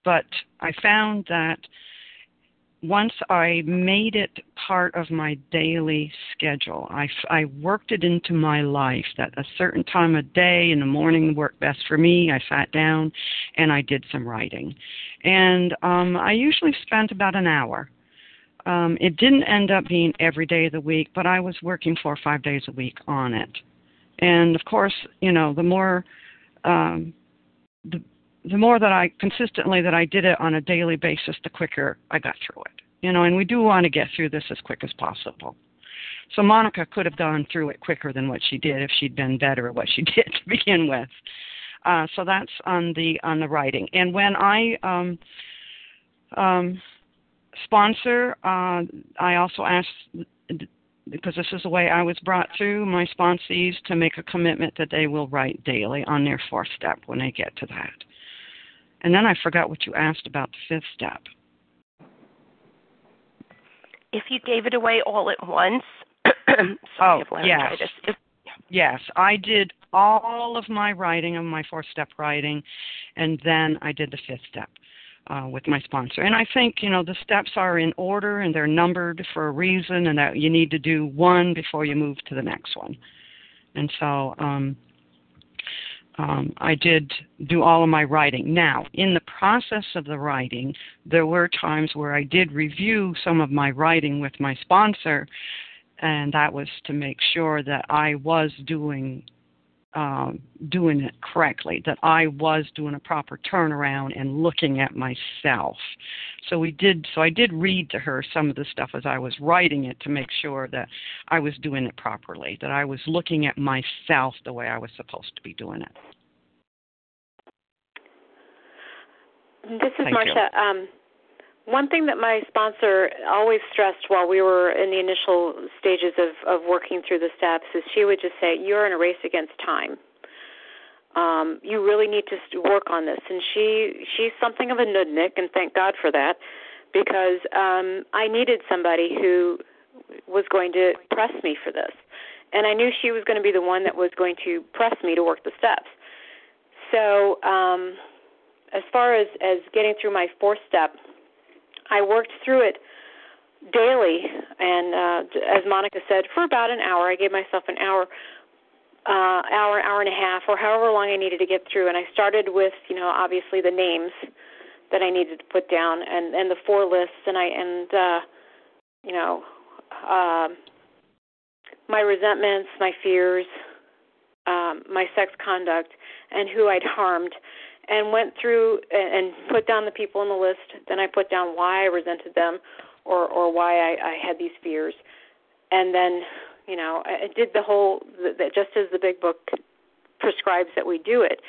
But I found that once I made it part of my daily schedule, I, I worked it into my life that a certain time of day in the morning worked best for me. I sat down and I did some writing. And um, I usually spent about an hour. Um, it didn't end up being every day of the week, but I was working four or five days a week on it. And of course, you know, the more um, the the more that I consistently that I did it on a daily basis, the quicker I got through it. You know, and we do want to get through this as quick as possible. So Monica could have gone through it quicker than what she did if she'd been better at what she did to begin with. Uh, so that's on the on the writing. And when I um, um, sponsor, uh, I also ask because this is the way I was brought through my sponsees to make a commitment that they will write daily on their fourth step when they get to that. And then I forgot what you asked about the fifth step. If you gave it away all at once, oh, yes. Yes, I did all of my writing of my four step writing, and then I did the fifth step. Uh, with my sponsor. And I think, you know, the steps are in order and they're numbered for a reason and that you need to do one before you move to the next one. And so um, um, I did do all of my writing. Now, in the process of the writing, there were times where I did review some of my writing with my sponsor, and that was to make sure that I was doing um, doing it correctly, that I was doing a proper turnaround and looking at myself. So we did. So I did read to her some of the stuff as I was writing it to make sure that I was doing it properly, that I was looking at myself the way I was supposed to be doing it. This is Thank Marcia. Um, one thing that my sponsor always stressed while we were in the initial stages of, of working through the steps is she would just say, You're in a race against time. Um, you really need to work on this. And she she's something of a nudnik, and thank God for that, because um, I needed somebody who was going to press me for this. And I knew she was going to be the one that was going to press me to work the steps. So, um, as far as, as getting through my fourth step, I worked through it daily, and uh, as Monica said, for about an hour. I gave myself an hour, uh, hour, hour and a half, or however long I needed to get through. And I started with, you know, obviously the names that I needed to put down, and and the four lists, and I and uh, you know, uh, my resentments, my fears, um, my sex conduct, and who I'd harmed and went through and put down the people on the list. Then I put down why I resented them, or or why I, I had these fears, and then you know I did the whole the, just as the big book prescribes that we do it,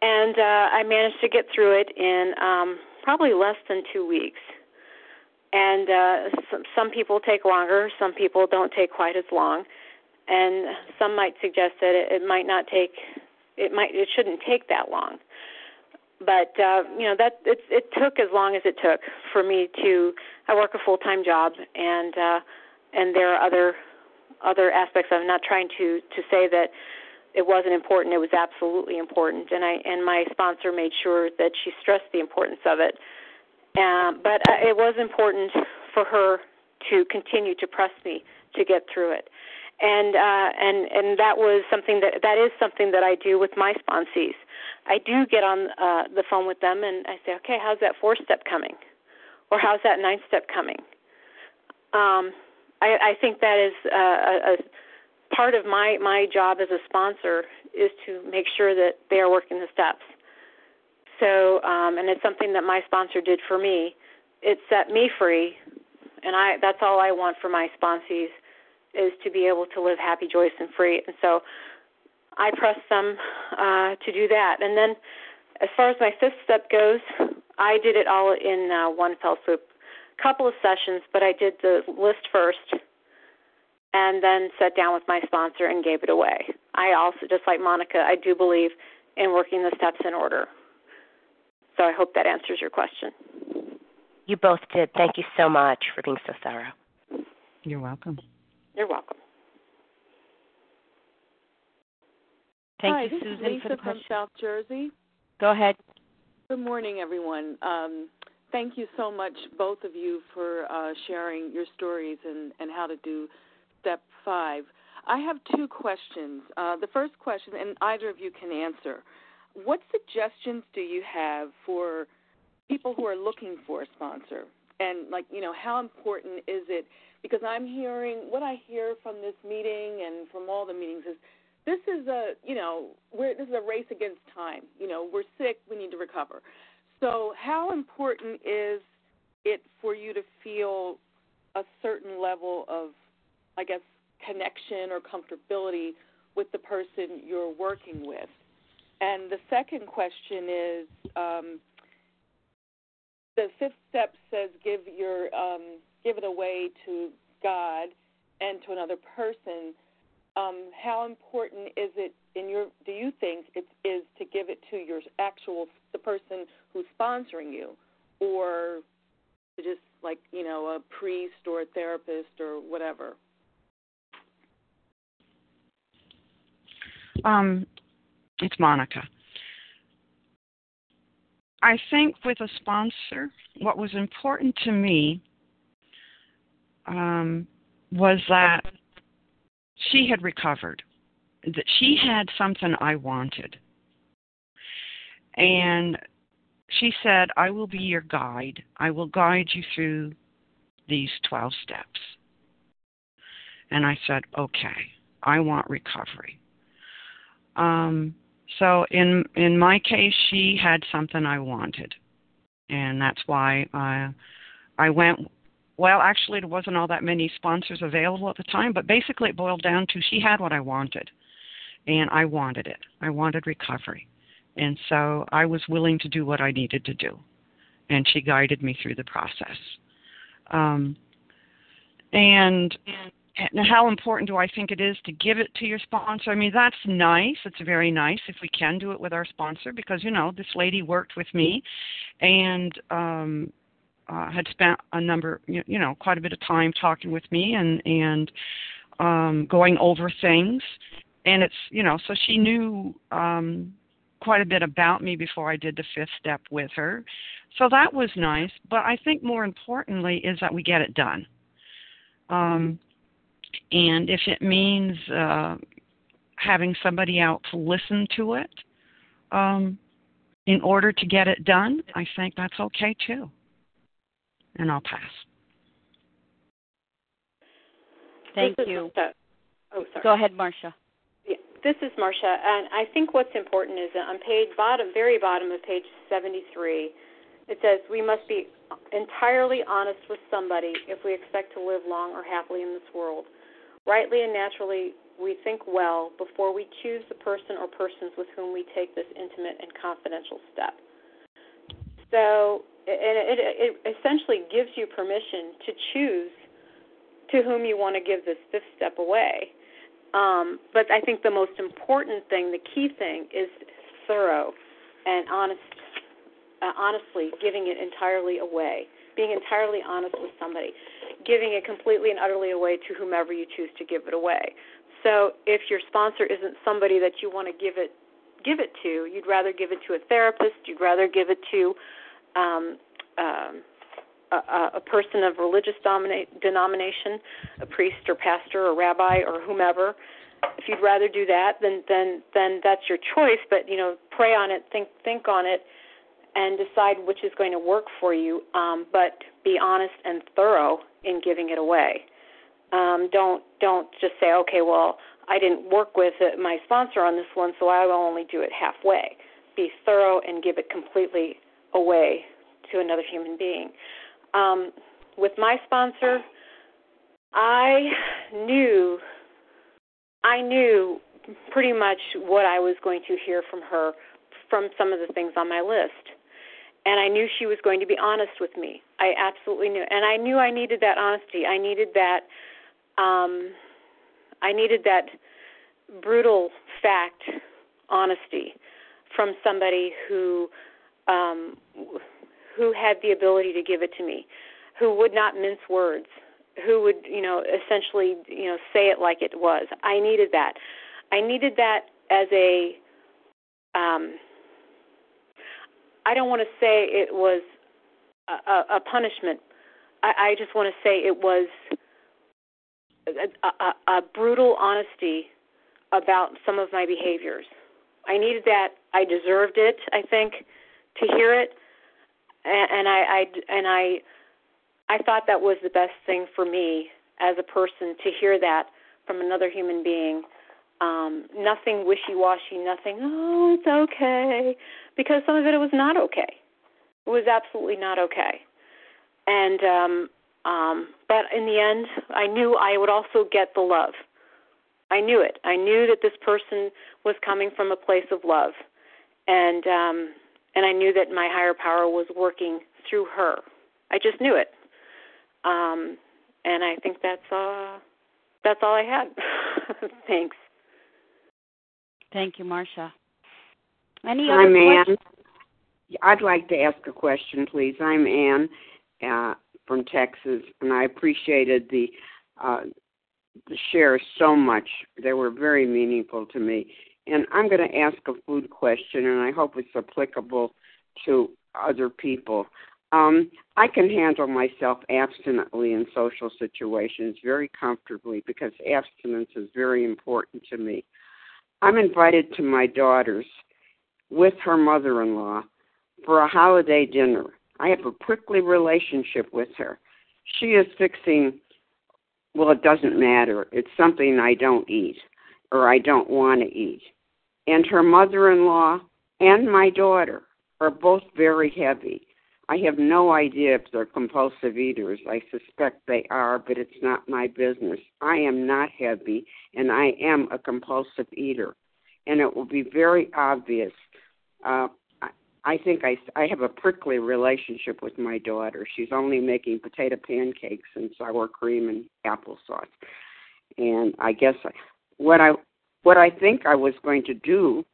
and uh, I managed to get through it in um, probably less than two weeks. And uh, some, some people take longer, some people don't take quite as long, and some might suggest that it, it might not take it might it shouldn't take that long but uh, you know that it it took as long as it took for me to. I work a full time job, and uh, and there are other other aspects. I'm not trying to to say that it wasn't important. It was absolutely important, and I and my sponsor made sure that she stressed the importance of it. Um, but uh, it was important for her to continue to press me to get through it, and uh, and and that was something that that is something that I do with my sponsees. I do get on uh, the phone with them and I say, okay, how's that fourth step coming, or how's that ninth step coming? Um, I, I think that is uh, a, a part of my my job as a sponsor is to make sure that they are working the steps. So, um, and it's something that my sponsor did for me. It set me free, and I that's all I want for my sponsees is to be able to live happy, joyous, and free. And so, I press them uh, to do that. And then, as far as my fifth step goes, I did it all in uh, one fell swoop. A couple of sessions, but I did the list first and then sat down with my sponsor and gave it away. I also, just like Monica, I do believe in working the steps in order. So I hope that answers your question. You both did. Thank you so much for being so thorough. You're welcome. You're welcome. Thank Hi, you, this Susan, is Lisa for the from question. South Jersey. Go ahead. Good morning, everyone. Um, thank you so much, both of you, for uh, sharing your stories and, and how to do step five. I have two questions. Uh, the first question, and either of you can answer. What suggestions do you have for people who are looking for a sponsor? And, like, you know, how important is it? Because I'm hearing, what I hear from this meeting and from all the meetings is this is a, you know, we're, this is a race against time. You know, we're sick, we need to recover. So, how important is it for you to feel a certain level of I guess, connection or comfortability with the person you're working with. And the second question is um, the fifth step says give your um, give it away to God and to another person. Um, how important is it in your? Do you think it is to give it to your actual the person who's sponsoring you, or to just like you know a priest or a therapist or whatever? Um, it's Monica. I think with a sponsor, what was important to me um, was that she had recovered, that she had something I wanted. And she said, I will be your guide. I will guide you through these 12 steps. And I said, okay, I want recovery. Um, so in in my case, she had something I wanted, and that's why I I went. Well, actually, there wasn't all that many sponsors available at the time, but basically, it boiled down to she had what I wanted, and I wanted it. I wanted recovery, and so I was willing to do what I needed to do, and she guided me through the process. Um, and and how important do I think it is to give it to your sponsor? I mean, that's nice. It's very nice if we can do it with our sponsor because, you know, this lady worked with me and um, uh, had spent a number, you know, quite a bit of time talking with me and, and um, going over things. And it's, you know, so she knew um, quite a bit about me before I did the fifth step with her. So that was nice. But I think more importantly is that we get it done. Um, and if it means uh, having somebody out to listen to it um, in order to get it done, I think that's okay too. And I'll pass. Thank This you. Marcia. Oh, sorry. Go ahead, Marcia. Yeah, this is Marcia, and I think what's important is that on page bottom, very bottom of page 73, it says we must be entirely honest with somebody if we expect to live long or happily in this world. Rightly and naturally, we think well before we choose the person or persons with whom we take this intimate and confidential step. So, it, it, it essentially gives you permission to choose to whom you want to give this fifth step away. Um, but I think the most important thing, the key thing, is thorough and honest. Uh, honestly, giving it entirely away, being entirely honest with somebody, giving it completely and utterly away to whomever you choose to give it away. So if your sponsor isn't somebody that you want to give it give it to, you'd rather give it to a therapist, you'd rather give it to um, um, a, a person of religious domina- denomination, a priest or pastor or rabbi or whomever. If you'd rather do that, then then then that's your choice. But you know, pray on it, think think on it, and decide which is going to work for you. Um, but be honest and thorough in giving it away. Um, don't don't just say, okay, well, I didn't work with my sponsor on this one, so I will only do it halfway. Be thorough and give it completely away to another human being. Um, with my sponsor, I knew I knew pretty much what I was going to hear from her from some of the things on my list. And I knew she was going to be honest with me. I absolutely knew. And I knew I needed that honesty. I needed that um I needed that brutal fact honesty from somebody who um who had the ability to give it to me, who would not mince words, who would, you know, essentially, you know, say it like it was. I needed that. I needed that as a um I don't want to say it was a, a punishment. I, I just want to say it was a, a, a brutal honesty about some of my behaviors. I needed that. I deserved it. I think to hear it, and, I, I and I, I thought that was the best thing for me as a person to hear that from another human being. Um, nothing wishy-washy. Nothing. Oh, it's okay, because some of it was not okay. It was absolutely not okay. And um, um, but in the end, I knew I would also get the love. I knew it. I knew that this person was coming from a place of love, and um, and I knew that my higher power was working through her. I just knew it. Um, and I think that's uh, that's all I had. Thanks. Thank you, Marcia. Any other I'm questions? Ann. I'd like to ask a question, please. I'm Ann uh, from Texas, and I appreciated the uh, the shares so much. They were very meaningful to me. And I'm going to ask a food question, and I hope it's applicable to other people. Um, I can handle myself abstinently in social situations very comfortably because abstinence is very important to me. I'm invited to my daughter's with her mother in law for a holiday dinner. I have a prickly relationship with her. She is fixing, well, it doesn't matter. It's something I don't eat or I don't want to eat. And her mother in law and my daughter are both very heavy. I have no idea if they're compulsive eaters. I suspect they are, but it's not my business. I am not heavy, and I am a compulsive eater. And it will be very obvious. Uh, I I think I, I have a prickly relationship with my daughter. She's only making potato pancakes and sour cream and applesauce. And I guess I, what I what I think I was going to do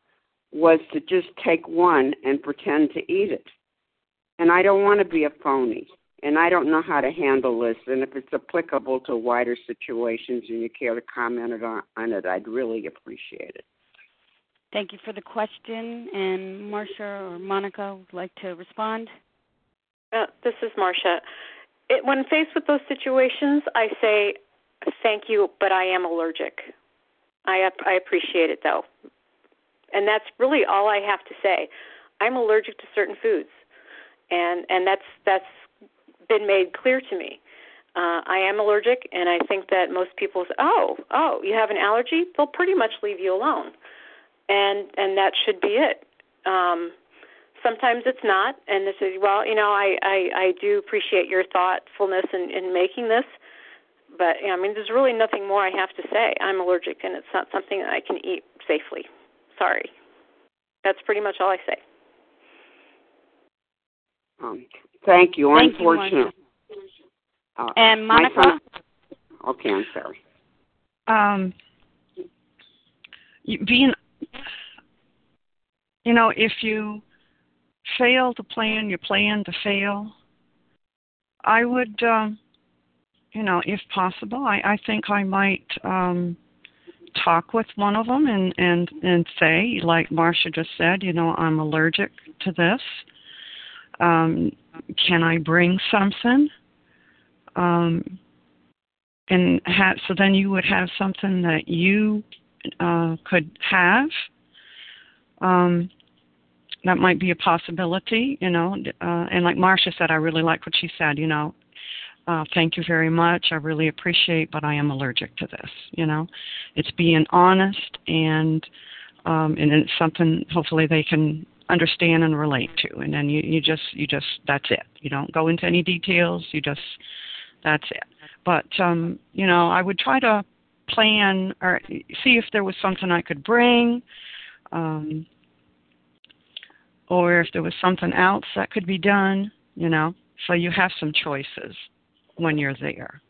was to just take one and pretend to eat it and I don't want to be a phony. And I don't know how to handle this. And if it's applicable to wider situations and you care to comment on, on it, I'd really appreciate it. Thank you for the question. And Marcia or Monica would like to respond. Uh, this is Marcia. It, when faced with those situations, I say, "Thank you, but I am allergic." I I appreciate it though, and that's really all I have to say. I'm allergic to certain foods and and that's that's been made clear to me. Uh, I am allergic, and I think that most people say, "Oh, oh, you have an allergy?" They'll pretty much leave you alone, and and that should be it. Um, sometimes it's not, and this is well, you know, I I, I do appreciate your thoughtfulness in, in making this, but you know, I mean, there's really nothing more I have to say. I'm allergic, and it's not something that I can eat safely. Sorry, that's pretty much all I say. Um, thank you. Thank Unfortunately. You, uh, and Monica? Son, okay, I'm sorry. Um, being, you know, if you fail to plan, you plan to fail. I would, um, you know, if possible, I, I think I might um, talk with one of them and and and say, like Marcia just said, you know, I'm allergic to this um, can I bring something? Um, and have, so then you would have something that you uh, could have. Um, that might be a possibility, you know. Uh, and like Marcia said, I really like what she said. You know, uh, thank you very much. I really appreciate, but I am allergic to this. You know, it's being honest and um, and it's something hopefully they can understand and relate to. And then you you just you just that's it. You don't go into any details. You just that's it. But um, you know, I would try to plan or see if there was something I could bring. Um, or if there was something else that could be done, you know. So you have some choices when you're there.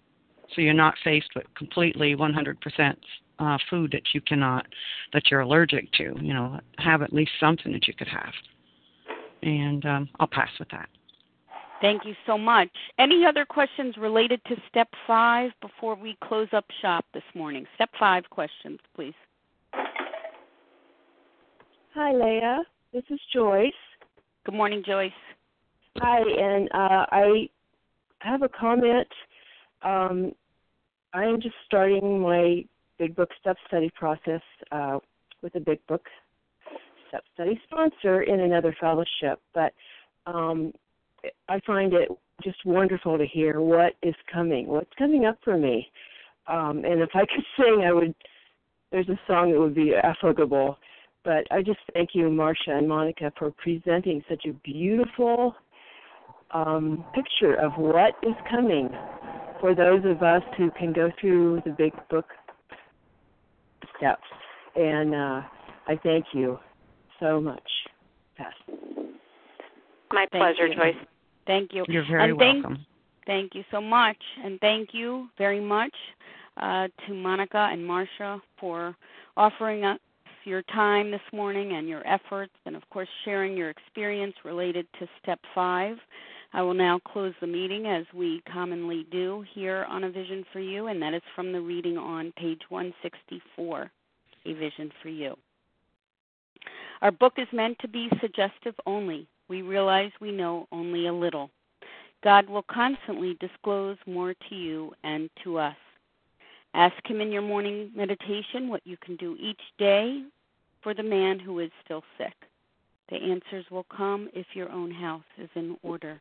So you're not faced with completely 100% uh, food that you cannot, that you're allergic to. You know, have at least something that you could have. And um, I'll pass with that. Thank you so much. Any other questions related to step five before we close up shop this morning? Step five questions, please. Hi, Leah. This is Joyce. Good morning, Joyce. Hi, and uh, I have a comment. Um, I am just starting my Big Book Step Study process uh, with a Big Book Step Study sponsor in another fellowship, but um, I find it just wonderful to hear what is coming, what's coming up for me. Um, and if I could sing, I would. There's a song that would be applicable. But I just thank you, Marcia and Monica, for presenting such a beautiful um, picture of what is coming for those of us who can go through the big book steps. And uh, I thank you so much. Pass. My Thank pleasure, you. Joyce. Thank you. You're very and thank, welcome. Thank you so much. And thank you very much uh, to Monica and Marcia for offering us your time this morning and your efforts, and of course, sharing your experience related to step five. I will now close the meeting as we commonly do here on A Vision for You, and that is from the reading on page 164, A Vision for You. Our book is meant to be suggestive only. We realize we know only a little. God will constantly disclose more to you and to us. Ask Him in your morning meditation what you can do each day for the man who is still sick. The answers will come if your own house is in order.